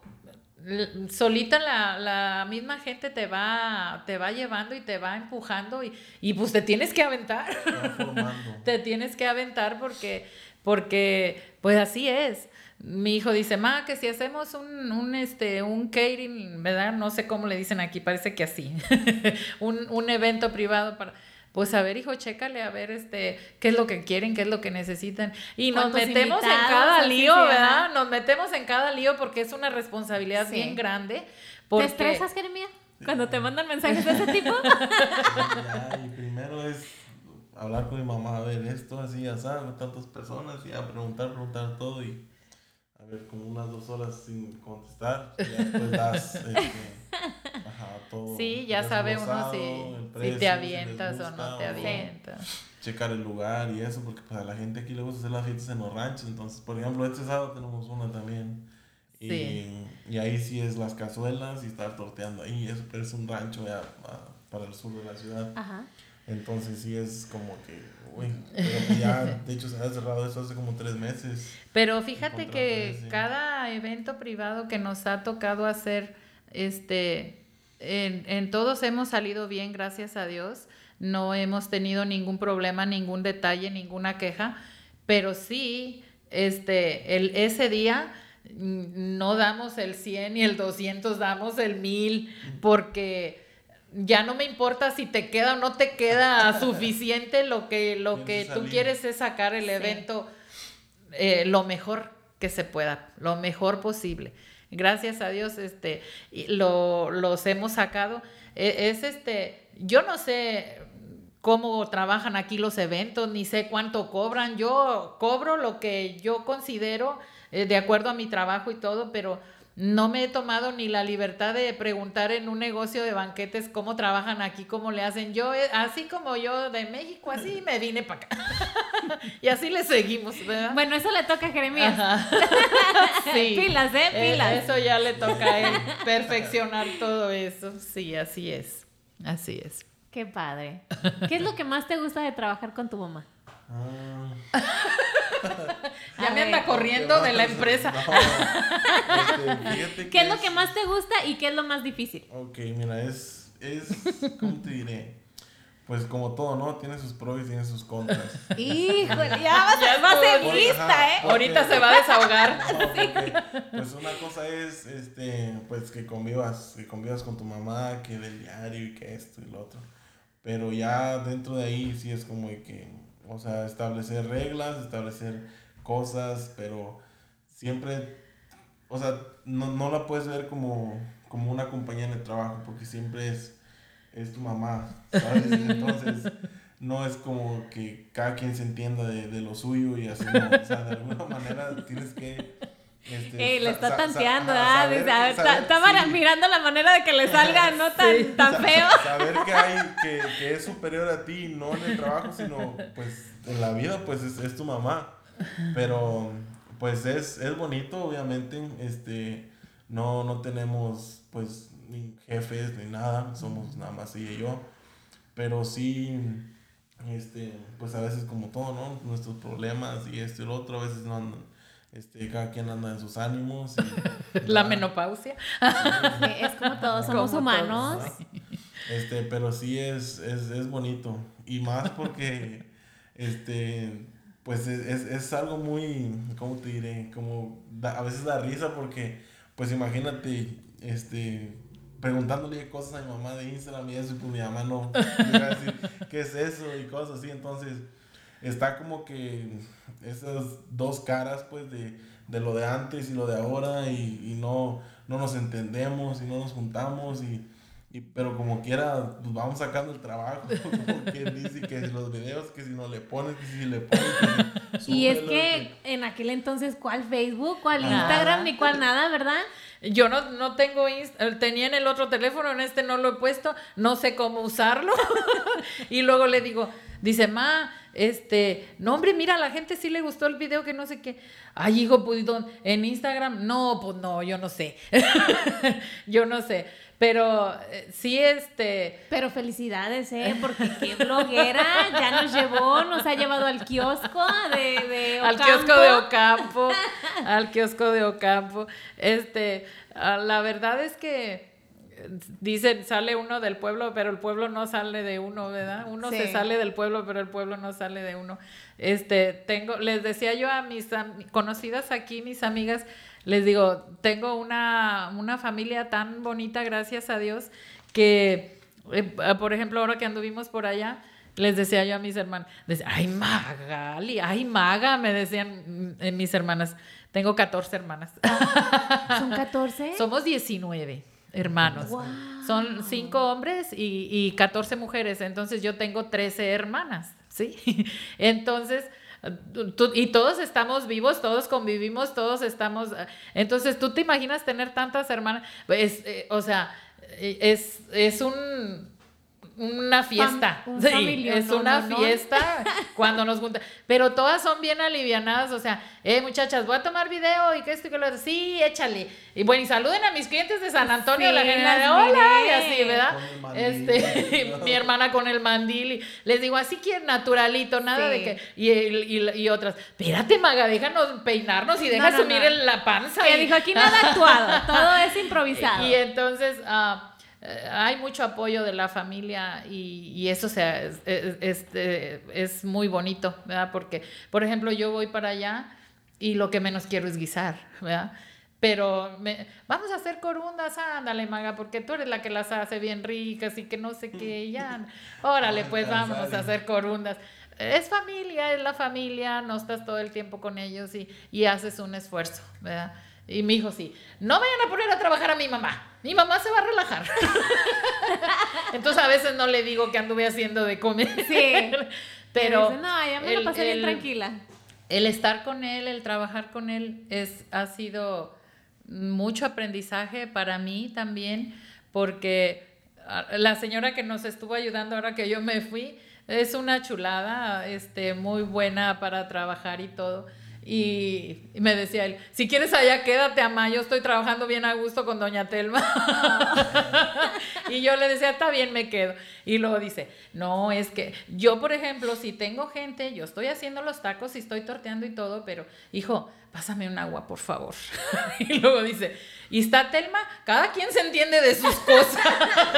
solita la, la misma gente te va, te va llevando y te va empujando y, y pues te tienes que aventar. Formando. te tienes que aventar porque, porque pues así es. Mi hijo dice, ma, que si hacemos un, un, este, un catering, ¿verdad? No sé cómo le dicen aquí, parece que así. un, un evento privado para... Pues a ver, hijo, chécale, a ver, este, qué es lo que quieren, qué es lo que necesitan. Y nos ¿Cuántos metemos en cada lío. ¿verdad? Nos metemos en cada lío porque es una responsabilidad Sí. bien grande. ¿Te estresas, Jeremías? Cuando te mandan mensajes de ese tipo. Ya, y primero es hablar con mi mamá, a ver, esto así, así, tantas personas, y a preguntar, preguntar todo, y a ver, como unas dos horas sin contestar. Y ya después das este, ajá, todo. Sí, ya sabe uno si, si te avientas o gusta no te avientas. Checar el lugar y eso, porque pues, a la gente aquí le gusta hacer las fiestas en los ranchos. Entonces, por ejemplo, este sábado tenemos una también. Y, Sí. y ahí sí es las cazuelas y estar torteando ahí. Eso, pero es un rancho ya ah, para el sur de la ciudad. Ajá. Entonces sí es como que, uy, pero pues ya, de hecho se ha cerrado eso hace como tres meses. Pero fíjate que ese. cada evento privado que nos ha tocado hacer, este, en, en todos hemos salido bien, gracias a Dios. No hemos tenido ningún problema, ningún detalle, ninguna queja. Pero sí, este, el, ese día no damos el 100 y el 200, damos el 1000 porque ya no me importa si te queda o no te queda suficiente, lo que, lo que tú salir. quieres es sacar el Sí. evento eh, lo mejor que se pueda, lo mejor posible. Gracias a Dios, este, y lo, los hemos sacado. E- Es este, yo no sé cómo trabajan aquí los eventos, ni sé cuánto cobran. Yo cobro lo que yo considero eh, de acuerdo a mi trabajo y todo, pero no me he tomado ni la libertad de preguntar en un negocio de banquetes cómo trabajan aquí, cómo le hacen. Yo, eh, así como yo de México, así me vine para acá. y así le seguimos, ¿verdad? Bueno, eso le toca a Jeremías. Sí. Pilas, ¿eh? Eh, Pilas. eso ya le toca a él, perfeccionar todo eso. Sí, así es. Así es. Qué padre. ¿Qué es lo que más te gusta de trabajar con tu mamá? Ah, Ya A me anda corriendo de la empresa. No, este, ¿Qué es lo que más te gusta y qué es lo más difícil? Ok, mira, es, es, ¿cómo te diré? Pues como todo, ¿no? Tiene sus pros y tiene sus contras. Híjole, ya vas, Ya a- va a ser estoy- lista, Ajá, ¿eh? porque- Ahorita se va a desahogar. No, porque, pues una cosa es, este, pues que convivas, que convivas con tu mamá, que del diario y que esto y lo otro. Pero ya dentro de ahí sí es como de que, o sea, establecer reglas, establecer cosas, pero siempre, o sea, no, no la puedes ver como, como una compañía en el trabajo, porque siempre es, es tu mamá, ¿sabes? Entonces, no es como que cada quien se entienda de, de lo suyo y así, no. O sea, de alguna manera tienes que... Este, Ey, le está tanteando, ah, saber- sí. mirando la manera de que le salga no tan, Sí. tan Sa- feo. sa- Saber que hay, que, que es superior a ti, no en el trabajo, sino pues en la vida, pues es, es tu mamá. Pero pues es, es bonito, obviamente, este, no, no tenemos pues ni jefes ni nada, somos nada más ella y yo. Pero sí, este, pues a veces como todo, ¿no? Nuestros problemas y esto y lo otro, a veces no andan, este, cada quien anda en sus ánimos. y- La nada. menopausia. Es como todos somos Como humanos. todos, Este, pero sí es, es, es bonito. Y más porque, este, pues es, es, es algo muy, ¿cómo te diré? Como da- a veces da risa porque, pues imagínate, este, preguntándole cosas a mi mamá de Instagram y eso, y pues mi mamá no, me iba a decir, ¿qué es eso? Y cosas así. Entonces, está como que esas dos caras, pues, de, de lo de antes y lo de ahora y, y no, no nos entendemos y no nos juntamos y... Y, pero como quiera, pues vamos sacando el trabajo. Quien dice que si los videos, que si no le pones, que si le pones. que si Y es súbelo, que en aquel entonces, ¿cuál Facebook? ¿Cuál. Instagram? Ni cuál nada, ¿verdad? Yo no, no tengo, inst- eh, tenía en el otro teléfono, en este no lo he puesto, no sé cómo usarlo. y luego le digo, dice, ma, este, no hombre, mira, a la gente sí le gustó el video que no sé qué. Ay, hijo, pues en Instagram, no, pues no, yo no sé. yo no sé. Pero eh, sí, este, Pero felicidades, ¿eh? Porque qué bloguera ya nos llevó, nos ha llevado al kiosco de, de al Ocampo. kiosco de Ocampo, al kiosco de Ocampo. Este, ah, la verdad es que dicen sale uno del pueblo, pero el pueblo no sale de uno, ¿verdad? Uno se sale del pueblo, pero el pueblo no sale de uno. Este, tengo, les decía yo a mis conocidas aquí, mis amigas, les digo, tengo una, una familia tan bonita, gracias a Dios, que, eh, por ejemplo, ahora que anduvimos por allá, les decía yo a mis hermanas, ay Magali, ay Maga, me decían mm, eh, mis hermanas, tengo 14 hermanas, ¿Son 14? somos 19 hermanos. Wow. Son 5 hombres y, y 14 mujeres, entonces yo tengo 13 hermanas, ¿sí? Entonces, tú- y todos estamos vivos, todos convivimos, todos estamos... Entonces, ¿tú te imaginas tener tantas hermanas? Es, eh, o sea, eh, es, es un una fiesta. un Sí, es no, una no, no. fiesta cuando nos juntan. Pero todas son bien alivianadas, o sea, eh, muchachas, voy a tomar video y que esto y que lo otro. Sí, échale. Y bueno, y saluden a mis clientes de San Antonio, Sí, la general, las hola, y así, ¿verdad? Mandil. Este, mi hermana con el mandil. Y les digo, así quieren naturalito, nada Sí. de que. Y, y, y otras, espérate, Maga, déjanos peinarnos y deja No, no, sumir la panza. Que y- dijo aquí nada actuado, todo es improvisado. y entonces eh, hay mucho apoyo de la familia y, y eso sea, es, es- este, es muy bonito, ¿verdad? Porque, por ejemplo, yo voy para allá y lo que menos quiero es guisar, ¿verdad? Pero me- vamos a hacer corundas, ándale, maga, porque tú eres la que las hace bien ricas y que no sé qué, ya. Órale, pues vámonos a ¿eh? hacer corundas. Es familia, es la familia, no estás todo el tiempo con ellos y, y haces un esfuerzo, ¿verdad? Y mi hijo sí, no vayan a poner a trabajar a mi mamá, mi mamá se va a relajar. Entonces a veces no le digo que anduve haciendo de comer. Sí. Pero Dice, no, ya me lo el- pasé bien el- tranquila. el estar con él, el trabajar con él, es, ha sido mucho aprendizaje para mí también, porque ah, la señora que nos estuvo ayudando ahora que yo me fui, es una chulada, este, muy buena para trabajar y todo. Y, y me decía él, si quieres allá quédate, ama, yo estoy trabajando bien a gusto con doña Telma. y yo le decía, está bien, me quedo. Y luego dice, no, es que yo, por ejemplo, si tengo gente, yo estoy haciendo los tacos y estoy torteando y todo, pero, hijo, pásame un agua, por favor. y luego dice, y está Telma, cada quien se entiende de sus cosas.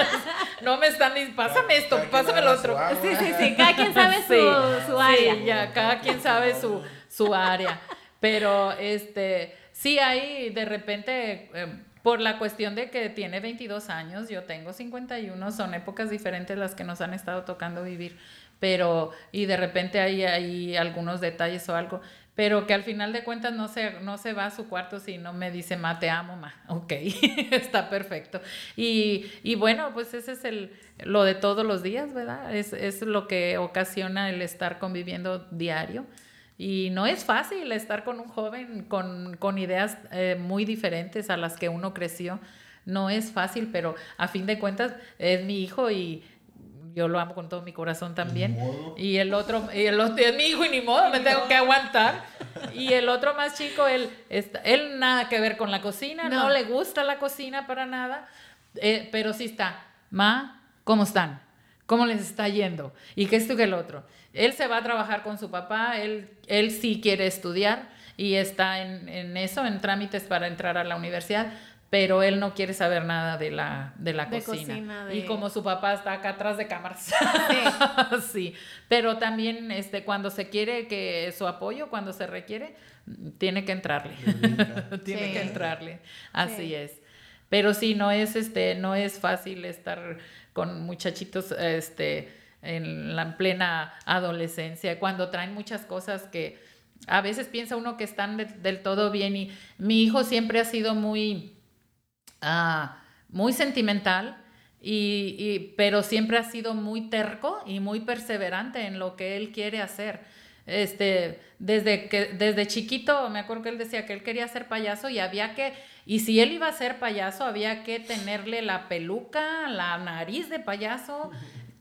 no me están diciendo, pásame esto, pásame lo otro. Sí, sí, sí, cada quien sabe su, Sí, su área. Sí, ya, cada quien sabe su, su área. Pero este, sí hay de repente, eh, por la cuestión de que tiene 22 años, yo tengo 51, son épocas diferentes las que nos han estado tocando vivir. Pero, y de repente hay, hay algunos detalles o algo, pero que al final de cuentas no se, no se va a su cuarto si no me dice, ma, te amo, ma. Ok, está perfecto. Y, y bueno, pues ese es el, lo de todos los días, ¿verdad? Es, es lo que ocasiona el estar conviviendo diario. Y no es fácil estar con un joven con, con ideas eh, muy diferentes a las que uno creció. No es fácil, pero a fin de cuentas es mi hijo y yo lo amo con todo mi corazón también. Y el otro, y el otro es mi hijo y ni modo, me tengo que aguantar. Y el otro más chico, él, está, él nada que ver con la cocina, no, No. le gusta la cocina para nada, eh, pero sí está, ma, ¿cómo están? ¿Cómo les está yendo? Y que esto que el otro. Él se va a trabajar con su papá, él, él sí quiere estudiar y está en, en eso, en trámites para entrar a la universidad, pero él no quiere saber nada de la, de la De cocina. cocina, de- Y como su papá está acá atrás de cámaras. sí, pero también este, cuando se quiere que su apoyo, cuando se requiere, tiene que entrarle. tiene Sí. que entrarle. Así Sí. es. Pero sí, no es, este, no es fácil estar muchachitos este, en la plena adolescencia, cuando traen muchas cosas que a veces piensa uno que están de- del todo bien y mi hijo siempre ha sido muy, ah, muy sentimental. Y, y- pero siempre ha sido muy terco y muy perseverante en lo que él quiere hacer. Este, desde que desde chiquito me acuerdo que él decía que él quería ser payaso y había que y si él iba a ser payaso había que tenerle la peluca, la nariz de payaso,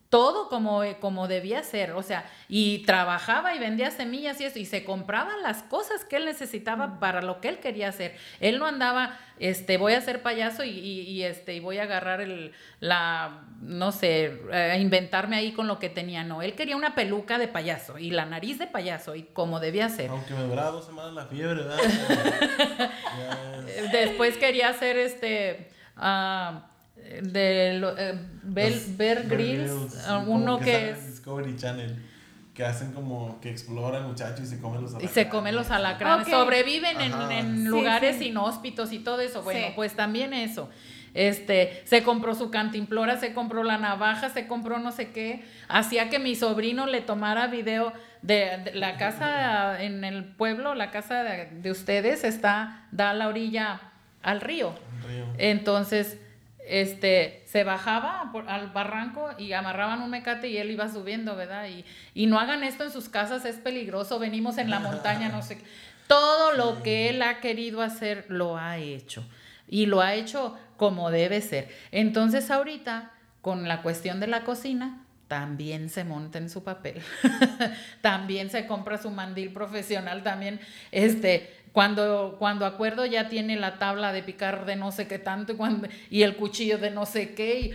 todo como, como debía ser, o sea, y trabajaba y vendía semillas y eso, y se compraban las cosas que él necesitaba para lo que él quería hacer. Él no andaba, este, voy a ser payaso y, y- y, este, y voy a agarrar el, la, no sé, eh, inventarme ahí con lo que tenía, no, él quería una peluca de payaso y la nariz de payaso y como debía ser. Aunque me duraba dos semanas la fiebre, ¿verdad? Después quería hacer este... ah, de lo- eh, Bel- Los Bear Bear Grylls, Grylls, como uno que es... Discovery Channel. Que hacen como que exploran muchachos y se comen los Y alacranes. se comen los alacranes, sobreviven en, Ajá. en Sí, lugares sí. inhóspitos y todo eso. Bueno, Sí. pues también eso. Este, se compró su cantimplora, se compró la navaja, se compró no sé qué. Hacía que mi sobrino le tomara video de, de la casa en el pueblo, la casa de, de ustedes está, da a la orilla al río. Río. Entonces, este, se bajaba por- al barranco y amarraban un mecate y él iba subiendo, ¿verdad? Y, y no hagan esto en sus casas, es peligroso, venimos en la montaña, no sé. qué. Todo lo que él ha querido hacer lo ha hecho y lo ha hecho como debe ser. Entonces ahorita, con la cuestión de la cocina, también se monta en su papel. también se compra su mandil profesional, también, este, cuando, cuando acuerdo ya tiene la tabla de picar de no sé qué tanto y, cuando, y el cuchillo de no sé qué. y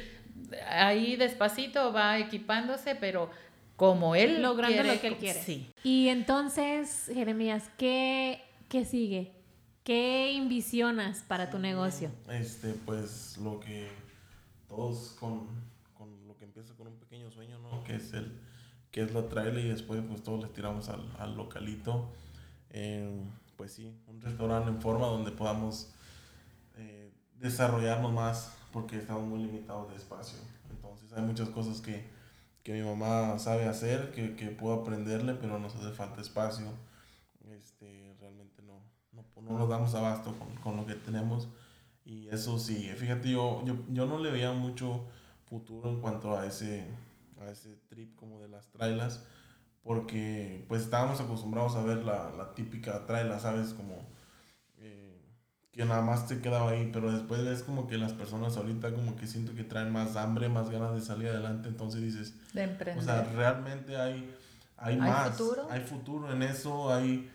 ahí despacito va equipándose, pero como él Logrando quiere, lo que él quiere. Sí. Y entonces, Jeremías, ¿qué, qué sigue? ¿Qué envisionas para tu negocio? Este, pues lo que todos con, con lo que empieza con un pequeño sueño, ¿no? Que es el que es la trailer y después pues todos le tiramos al, al localito. Eh, pues sí, un restaurante en forma donde podamos eh, desarrollarnos más porque estamos muy limitados de espacio. Entonces hay muchas cosas que, que mi mamá sabe hacer, que, que puedo aprenderle, pero nos hace falta espacio. Este, realmente no, no, no nos damos abasto con, con lo que tenemos. Y eso sí, fíjate, yo, yo, yo no le veía mucho futuro en cuanto a ese, a ese trip como de las trailas, porque pues estábamos acostumbrados a ver la, la típica traila, ¿sabes? Como eh, que nada más te quedaba ahí, pero después ves como que las personas ahorita como que siento que traen más hambre, más ganas de salir adelante, entonces dices, De emprender. o sea, realmente hay, hay, ¿Hay más. futuro? Hay futuro en eso, hay,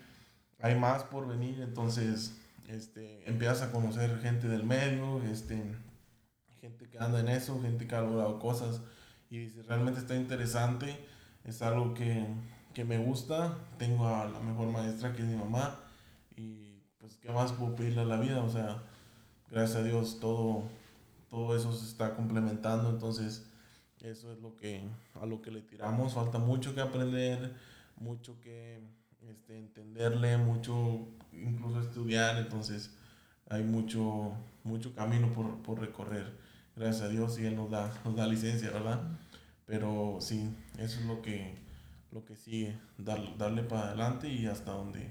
hay más por venir. Entonces, este, empiezas a conocer gente del medio, este, gente que anda en eso, gente que ha logrado cosas. Y dices, realmente está interesante, es algo que, que me gusta. Tengo a la mejor maestra que es mi mamá. Y pues, ¿qué más puedo pedirle a la vida? O sea, gracias a Dios todo, todo eso se está complementando. Entonces, eso es lo que a lo que le tiramos. Falta mucho que aprender, mucho que este, entenderle, mucho incluso estudiar. Entonces hay mucho, mucho camino por, por recorrer. Gracias a Dios y Él nos da, nos da licencia, ¿verdad? Pero sí, eso es lo que, lo que sigue. Dar, darle para adelante y hasta donde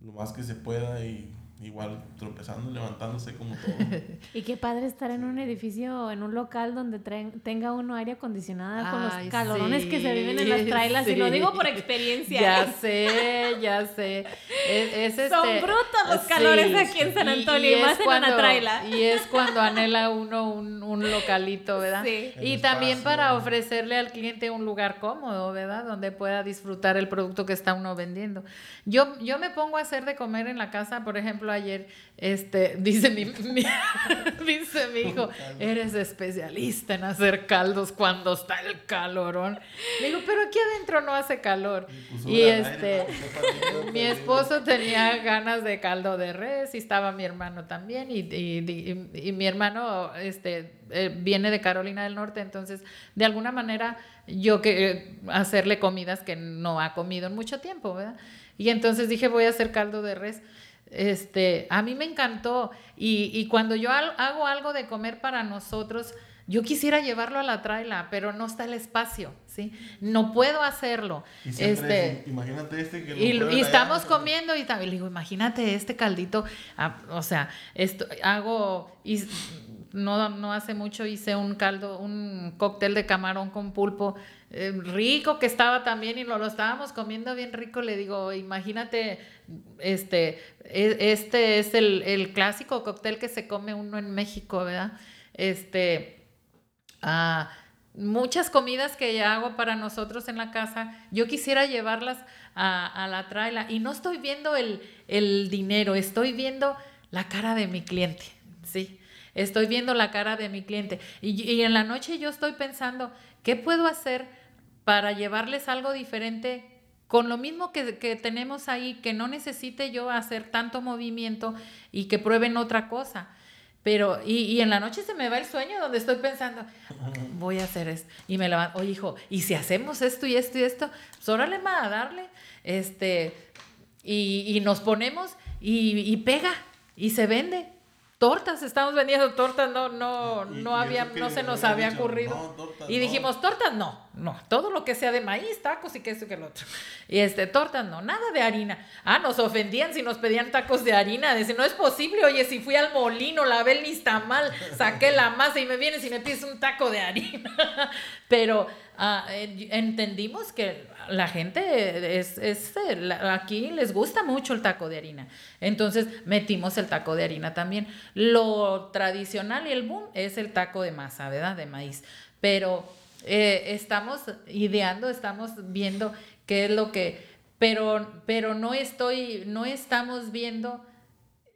lo más que se pueda y igual tropezando, levantándose como todo. Y qué padre estar en un edificio, en un local donde traen- tenga uno aire acondicionado con Ay, los calorones que se sí, viven en las trailas. Y lo sí. digo por experiencia. Ya sé, ya sé. Es, es Son este- brutos los calores aquí en San y- Antonio, y más en una traila. Y es cuando anhela uno un, un localito, ¿verdad? Sí. Y también para ofrecerle al cliente un lugar cómodo, ¿verdad? Donde pueda disfrutar el producto que está uno vendiendo. Yo, yo me pongo a hacer de comer en la casa, por ejemplo, ayer, este, dice mi, mi- dice mi hijo, eres especialista en hacer caldos cuando está el calorón. Le digo, pero aquí adentro no hace calor. Y este, mi esposo tenía ganas de caldo de res y estaba mi hermano también y, y- y- y mi hermano este, eh, viene de Carolina del Norte, entonces de alguna manera yo que eh, hacerle comidas que no ha comido en mucho tiempo, ¿verdad? Y entonces dije voy a hacer caldo de res. Este, a mí me encantó. Y, y cuando yo hago algo de comer para nosotros, yo quisiera llevarlo a la traila, pero no está el espacio, ¿sí? No puedo hacerlo. Y Este, es- imagínate este que lo y, y estamos comiendo y también le digo, imagínate este caldito, ah, o sea, esto hago y no, no hace mucho hice un caldo, un cóctel de camarón con pulpo eh, rico que estaba también y lo, lo estábamos comiendo bien rico. Le digo, imagínate, este, e- este es el, el clásico cóctel que se come uno en México, ¿verdad? Este, Ah, muchas comidas que ya hago para nosotros en la casa, yo quisiera llevarlas a, a la traila y no estoy viendo el, el dinero, estoy viendo la cara de mi cliente, ¿sí? Estoy viendo la cara de mi cliente y, y en la noche yo estoy pensando, ¿qué puedo hacer para llevarles algo diferente con lo mismo que, que tenemos ahí, que no necesite yo hacer tanto movimiento y que prueben otra cosa? Pero, y, y en la noche se me va el sueño donde estoy pensando, voy a hacer esto. Y me levanto, oye, hijo, ¿y si hacemos esto y esto y esto? Pues órale, ma, a darle. Este, y, y nos ponemos y, y pega y se vende. Tortas, estamos vendiendo tortas, no, no, Y- no había, no se nos había dicho, ocurrido. "No, tortas y no". dijimos, tortas no, no, todo lo que sea de maíz, tacos y que eso y que lo otro. Y este, tortas no, nada de harina. Ah, nos ofendían si nos pedían tacos de harina. Dice, no es posible, oye, si fui al molino, lavé el nistamal, saqué la masa y me vienes y me pides un taco de harina. Pero ah, eh, entendimos que la gente es, es, eh, aquí les gusta mucho el taco de harina. Entonces metimos el taco de harina también. Lo tradicional y el boom es el taco de masa, ¿verdad? De maíz. Pero eh, estamos ideando, estamos viendo qué es lo que... Pero, pero no estoy, no estamos viendo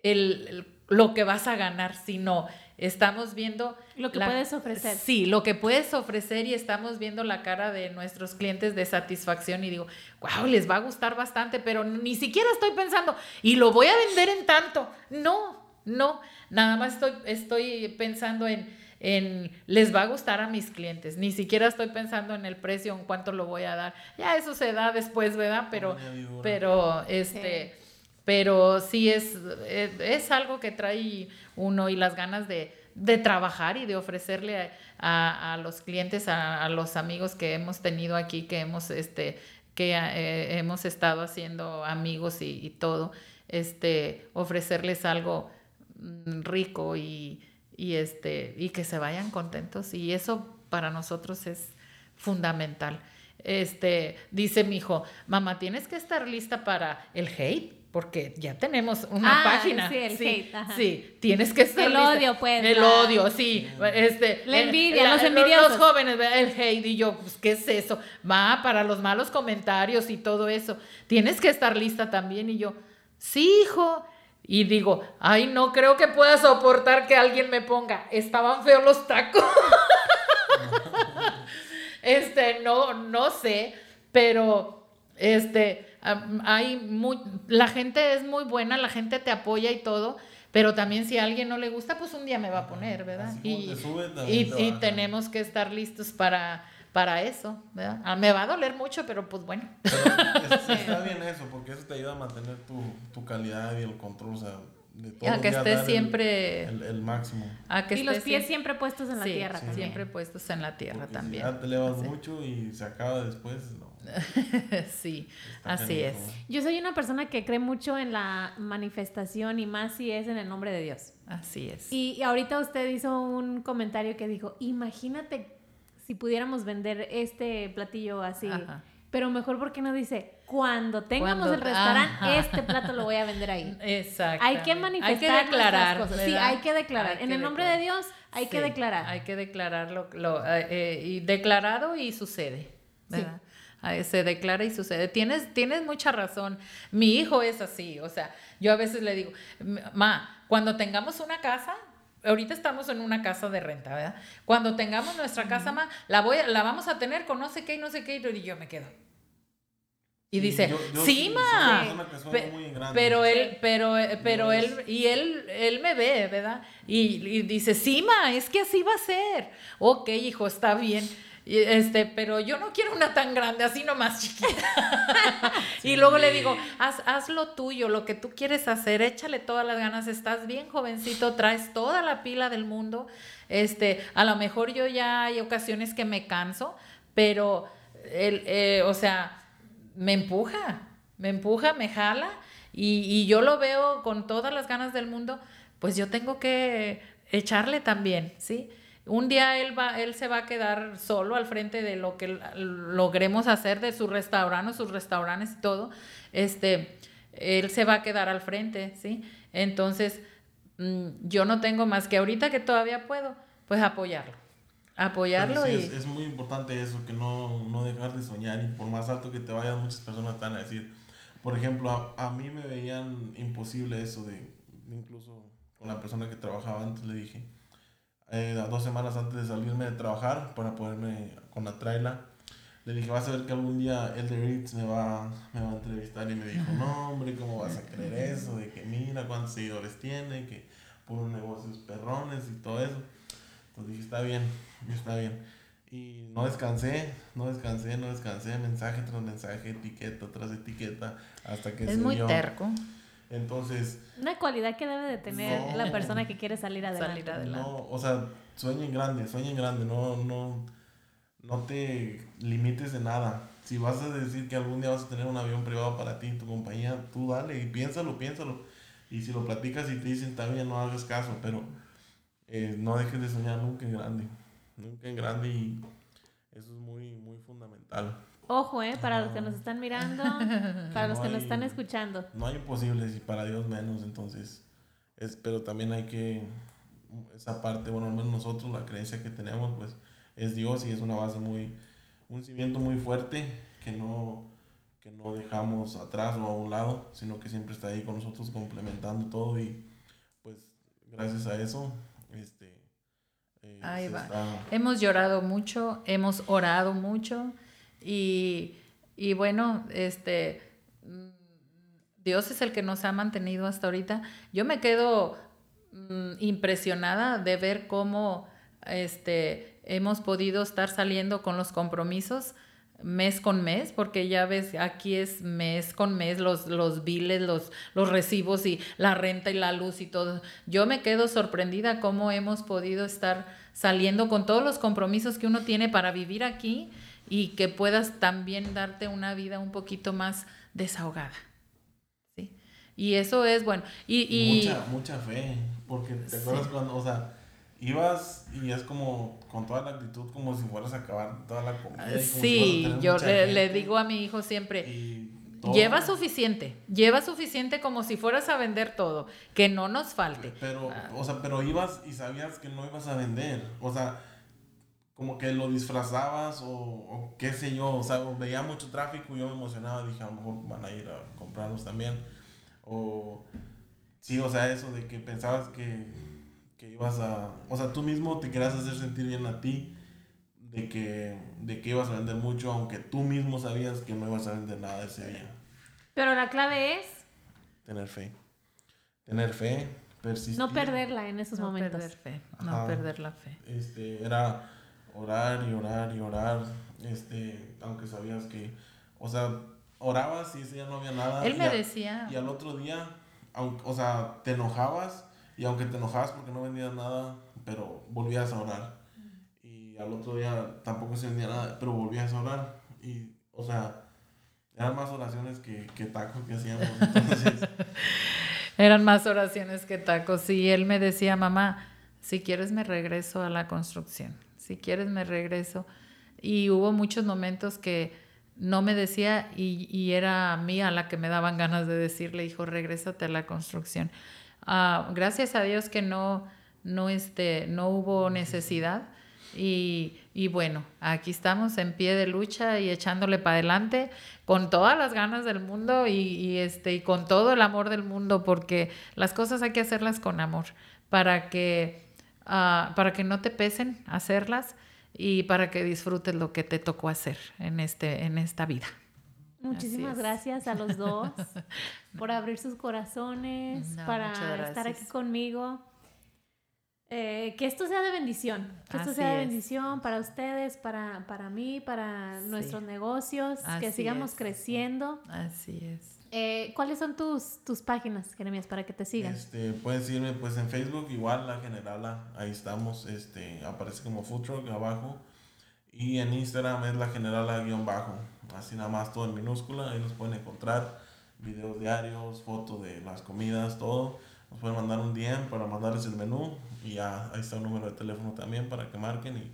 el- lo que vas a ganar, sino estamos viendo Lo que puedes ofrecer. Sí, lo que puedes ofrecer y estamos viendo la cara de nuestros clientes de satisfacción y digo, wow, les va a gustar bastante, pero ni siquiera estoy pensando, y lo voy a vender en tanto. No, no, nada más estoy, estoy pensando en, en, les va a gustar a mis clientes, ni siquiera estoy pensando en el precio, en cuánto lo voy a dar. Ya eso se da después, ¿verdad? Pero, pero, este... Pero sí es, es, es algo que trae uno y las ganas de, de trabajar y de ofrecerle a, a los clientes, a, los amigos que hemos tenido aquí, que hemos, este, que eh, hemos estado haciendo amigos y, y todo, este, ofrecerles algo mm, rico y, y, este, y que se vayan contentos. Y eso para nosotros es fundamental. Este, dice mi hijo, mamá, tienes que estar lista para el hate porque ya tenemos una Ah, página. sí, el hate, ajá. Sí, tienes que estar El lista. odio, pues, El la- odio, sí. Este, La eh, envidia, la- los Los envidiosos. jóvenes, ¿verdad? el hate y yo, pues, ¿qué es eso? Va para los malos comentarios y todo eso. Tienes que estar lista también y yo, sí, hijo. Y digo, ay, no creo que pueda soportar que alguien me ponga, estaban feos los tacos. este, no, no sé, pero este, hay muy, la gente es muy buena, la gente te apoya y todo, pero también si a alguien no le gusta, pues un día me va a poner, ¿verdad? Y, te sube, también y, te y tenemos que estar listos para, para eso, ¿verdad? Ah, me va a doler mucho, pero pues bueno. Pero es- está bien eso, porque eso te ayuda a mantener tu, tu calidad y el control, o sea, de todo. A que estés siempre- El, el máximo. A que y los pies siem- siempre puestos en la sí, tierra sí, también. siempre puestos en la tierra Porque si también. ya te elevas Sí. mucho y se acaba después, no. sí, está así es. Yo soy una persona que cree mucho en la manifestación y más si es en el nombre de Dios. Así es. Y, y ahorita usted hizo un comentario que dijo, imagínate si pudiéramos vender este platillo así. Ajá. Pero mejor porque no dice, cuando tengamos Cuando- el restaurante, Ajá. este plato lo voy a vender ahí. Exacto. Hay que manifestar Hay que declarar. cosas. Sí, hay que declarar. Hay en que el nombre declarar. de Dios hay que Sí, declarar. Hay que declararlo. Lo, eh, eh, y declarado y sucede. ¿verdad? Ay, Se declara y sucede. Tienes, tienes mucha razón. Mi hijo es así. O sea, yo a veces le digo, ma, cuando tengamos una casa, ahorita estamos en una casa de renta, ¿verdad? Cuando tengamos nuestra casa, ma, la, voy, a- la vamos a tener con no sé qué y no sé qué. Y yo me quedo. Y Sí, dice, yo- yo sí, ma. Pe- pero él, pero, eh, pero No él, y él, él me ve, ¿verdad? Y, y dice, sí, ma, es que así va a ser. Ok, hijo, está bien. Y, este, pero yo no quiero una tan grande, así nomás chiquita. y luego le digo, haz, haz lo tuyo, lo que tú quieres hacer, échale todas las ganas, estás bien jovencito, traes toda la pila del mundo. Este, a lo mejor yo ya hay ocasiones que me canso, pero él, eh, o sea, me empuja, me empuja, me jala y, y yo lo veo con todas las ganas del mundo, pues yo tengo que echarle también, ¿sí? Un día él, va, él se va a quedar solo al frente de lo que logremos hacer de su restaurante, sus restaurantes y todo. Este, él se va a quedar al frente, ¿sí? Entonces, mm, yo no tengo más que ahorita que todavía puedo, pues apoyarlo. Apoyarlo Pero y... sí, es, es muy importante eso, que no, no dejar de soñar y por más alto que te vayas, muchas personas te van a decir. Por ejemplo, a, a mí me veían imposible eso de, incluso con la persona que trabajaba antes, le dije, eh, dos semanas antes de salirme de trabajar para poderme con la traila, le dije, vas a ver que algún día el de Ritz me va, me va a entrevistar y me dijo, no hombre, ¿cómo vas a creer eso? De que mira cuántos seguidores tiene, que un negocios perrones y todo eso. Entonces dije, está bien, está bien. Y no descansé, no descansé, no descansé, mensaje tras mensaje, etiqueta tras etiqueta, hasta que Es se muy dio. terco. Entonces, Una cualidad que debe de tener No. la persona que quiere salir adelante. Salir adelante. no, o sea, sueñen grande, sueñen grande, no, no, no te limites de nada. Si vas a decir que algún día vas a tener un avión privado para ti, tu compañía, tú dale y piénsalo, piénsalo. Y si lo platicas y te dicen bien, no hagas caso, pero eh, no dejes de soñar nunca en grande. Nunca en grande y eso es muy, muy fundamental. Ojo, ¿eh? Para los que nos están mirando, para los No que nos hay- están escuchando. No hay imposibles y para Dios menos, entonces, es, pero también hay que, esa parte, bueno, al menos nosotros, la creencia que tenemos, pues, es Dios y es una base muy, un cimiento muy fuerte que no, que no dejamos atrás o a un lado, sino que siempre está ahí con nosotros complementando todo y, pues, gracias a eso, este... eh, Ahí va. está- Hemos llorado mucho, hemos orado mucho y, y bueno, este, mm, Dios es el que nos ha mantenido hasta ahorita. Yo me quedo mm, impresionada de ver cómo este, hemos podido estar saliendo con los compromisos mes con mes, porque ya ves, aquí es mes con mes los, los biles, los, los recibos y la renta y la luz y todo. Yo me quedo sorprendida cómo hemos podido estar saliendo con todos los compromisos que uno tiene para vivir aquí y que puedas también darte una vida un poquito más desahogada. ¿sí? Y eso es bueno. Y, y Mucha, mucha fe, porque te acuerdas cuando, o sea, ibas y es como con toda la actitud como si fueras a acabar toda la comida. si sí, tener yo le, le digo a mi hijo siempre, lleva suficiente, lleva suficiente como si fueras a vender todo, que no nos falte. Pero, Ah. o sea, pero ibas y sabías que no ibas a vender, o sea, como que lo disfrazabas o, o qué sé yo, o sea, veía mucho tráfico y yo me emocionaba, dije, a lo mejor van a ir a comprarlos también. O, sí, o sea, eso de que pensabas que, que ibas a, o sea, tú mismo te querías hacer sentir bien a ti de que, de que ibas a vender mucho, aunque tú mismo sabías que no ibas a vender nada ese día. Pero la clave es Tener fe. Tener fe, persistir. no perderla en esos no momentos. perder fe, no Ajá. perder la fe. este, era orar y orar y orar, este, aunque sabías que, o sea, orabas y ese día no había nada. Él me a- decía, Y al otro día, aunque, o sea, te enojabas y aunque te enojabas porque no vendías nada, pero volvías a orar. Y al otro día tampoco se vendía nada, pero volvías a orar. Y, o sea, eran más oraciones que, que tacos que hacíamos. Entonces, eran más oraciones que tacos. Y él me decía, mamá, si quieres me regreso a la construcción, si quieres me regreso. Y hubo muchos momentos que no me decía y, y era a mí a la que me daban ganas de decirle, hijo, regrésate a la construcción. Ah, gracias a Dios que no, no, este, no hubo necesidad. Y, y bueno, aquí estamos en pie de lucha y echándole para adelante con todas las ganas del mundo y, y, este, y con todo el amor del mundo, porque las cosas hay que hacerlas con amor para que, ah, para que no te pesen hacerlas y para que disfrutes lo que te tocó hacer en, este, en esta vida. Muchísimas gracias a los dos por abrir sus corazones, No, para estar aquí conmigo. Eh, que esto sea de bendición, que esto sea de es. bendición para ustedes, para, para mí, para Sí. nuestros negocios, que sigamos es. creciendo. Así es. Eh, ¿Cuáles son tus, tus páginas, Jeremías, para que te sigan? Este, puedes irme pues en Facebook, igual la generala, ahí estamos, este, aparece como food truck abajo. Y en Instagram es la generala guion bajo, así nada más todo en minúscula, ahí nos pueden encontrar videos diarios, fotos de las comidas, todo. Nos pueden mandar un DM para mandarles el menú y ahí está el número de teléfono también para que marquen y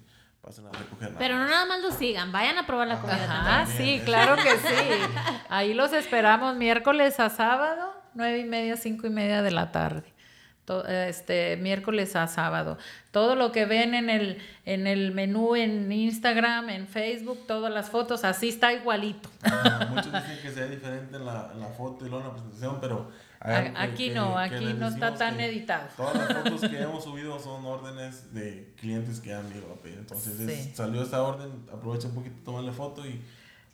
pasen a recoger. nada Pero no nada más lo sigan, vayan a probar la comida también. sí, claro que sí. Ahí los esperamos miércoles a sábado, nueve y media, cinco y media de la tarde. To- Este, miércoles a sábado. Todo lo que ven en el, en el menú en Instagram, en Facebook, todas las fotos, así está igualito. Ajá, Muchos dicen que sea diferente en la, en la foto y luego en la presentación, pero... Aquí que- no, que aquí no está tan editado. Todas las fotos que hemos subido son órdenes de clientes que han ido a pedir. Entonces es- Sí. salió esta orden, aprovecha un poquito, tomarle foto y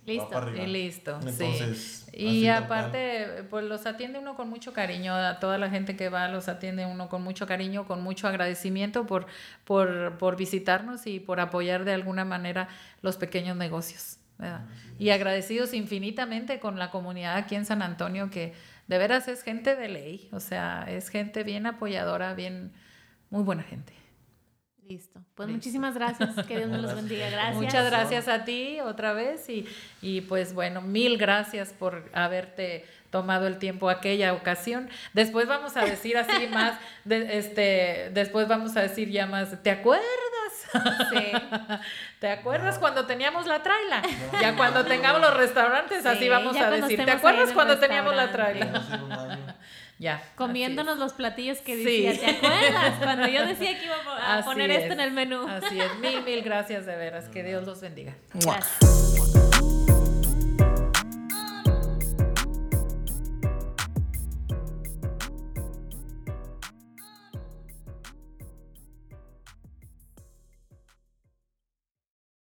Listo. va para arriba. Y listo, sí. Entonces, Y así tal aparte, pues los atiende uno con mucho cariño, a toda la gente que va los atiende uno con mucho cariño, con mucho agradecimiento por, por, por visitarnos y por apoyar de alguna manera los pequeños negocios. ¿verdad? Y agradecidos infinitamente con la comunidad aquí en San Antonio, que de veras es gente de ley, o sea, es gente bien apoyadora, bien, muy buena gente. Listo. Pues muchísimas gracias. Que Dios nos los bendiga. Gracias. Muchas gracias a ti otra vez y, y pues bueno, mil gracias por haberte tomado el tiempo aquella ocasión. Después vamos a decir así más, de, este, después vamos a decir ya más, ¿te acuerdas? Sí. ¿Te acuerdas cuando teníamos la traila? ya cuando tengamos los restaurantes, así Sí, vamos a decir, ¿te acuerdas cuando teníamos la traila? Ya. Comiéndonos los platillos que Sí. decía. ¿Te acuerdas? Cuando yo decía que iba a po- a Así poner es. esto en el menú. Así es, mil, mil gracias de veras, que Dios los bendiga. Gracias.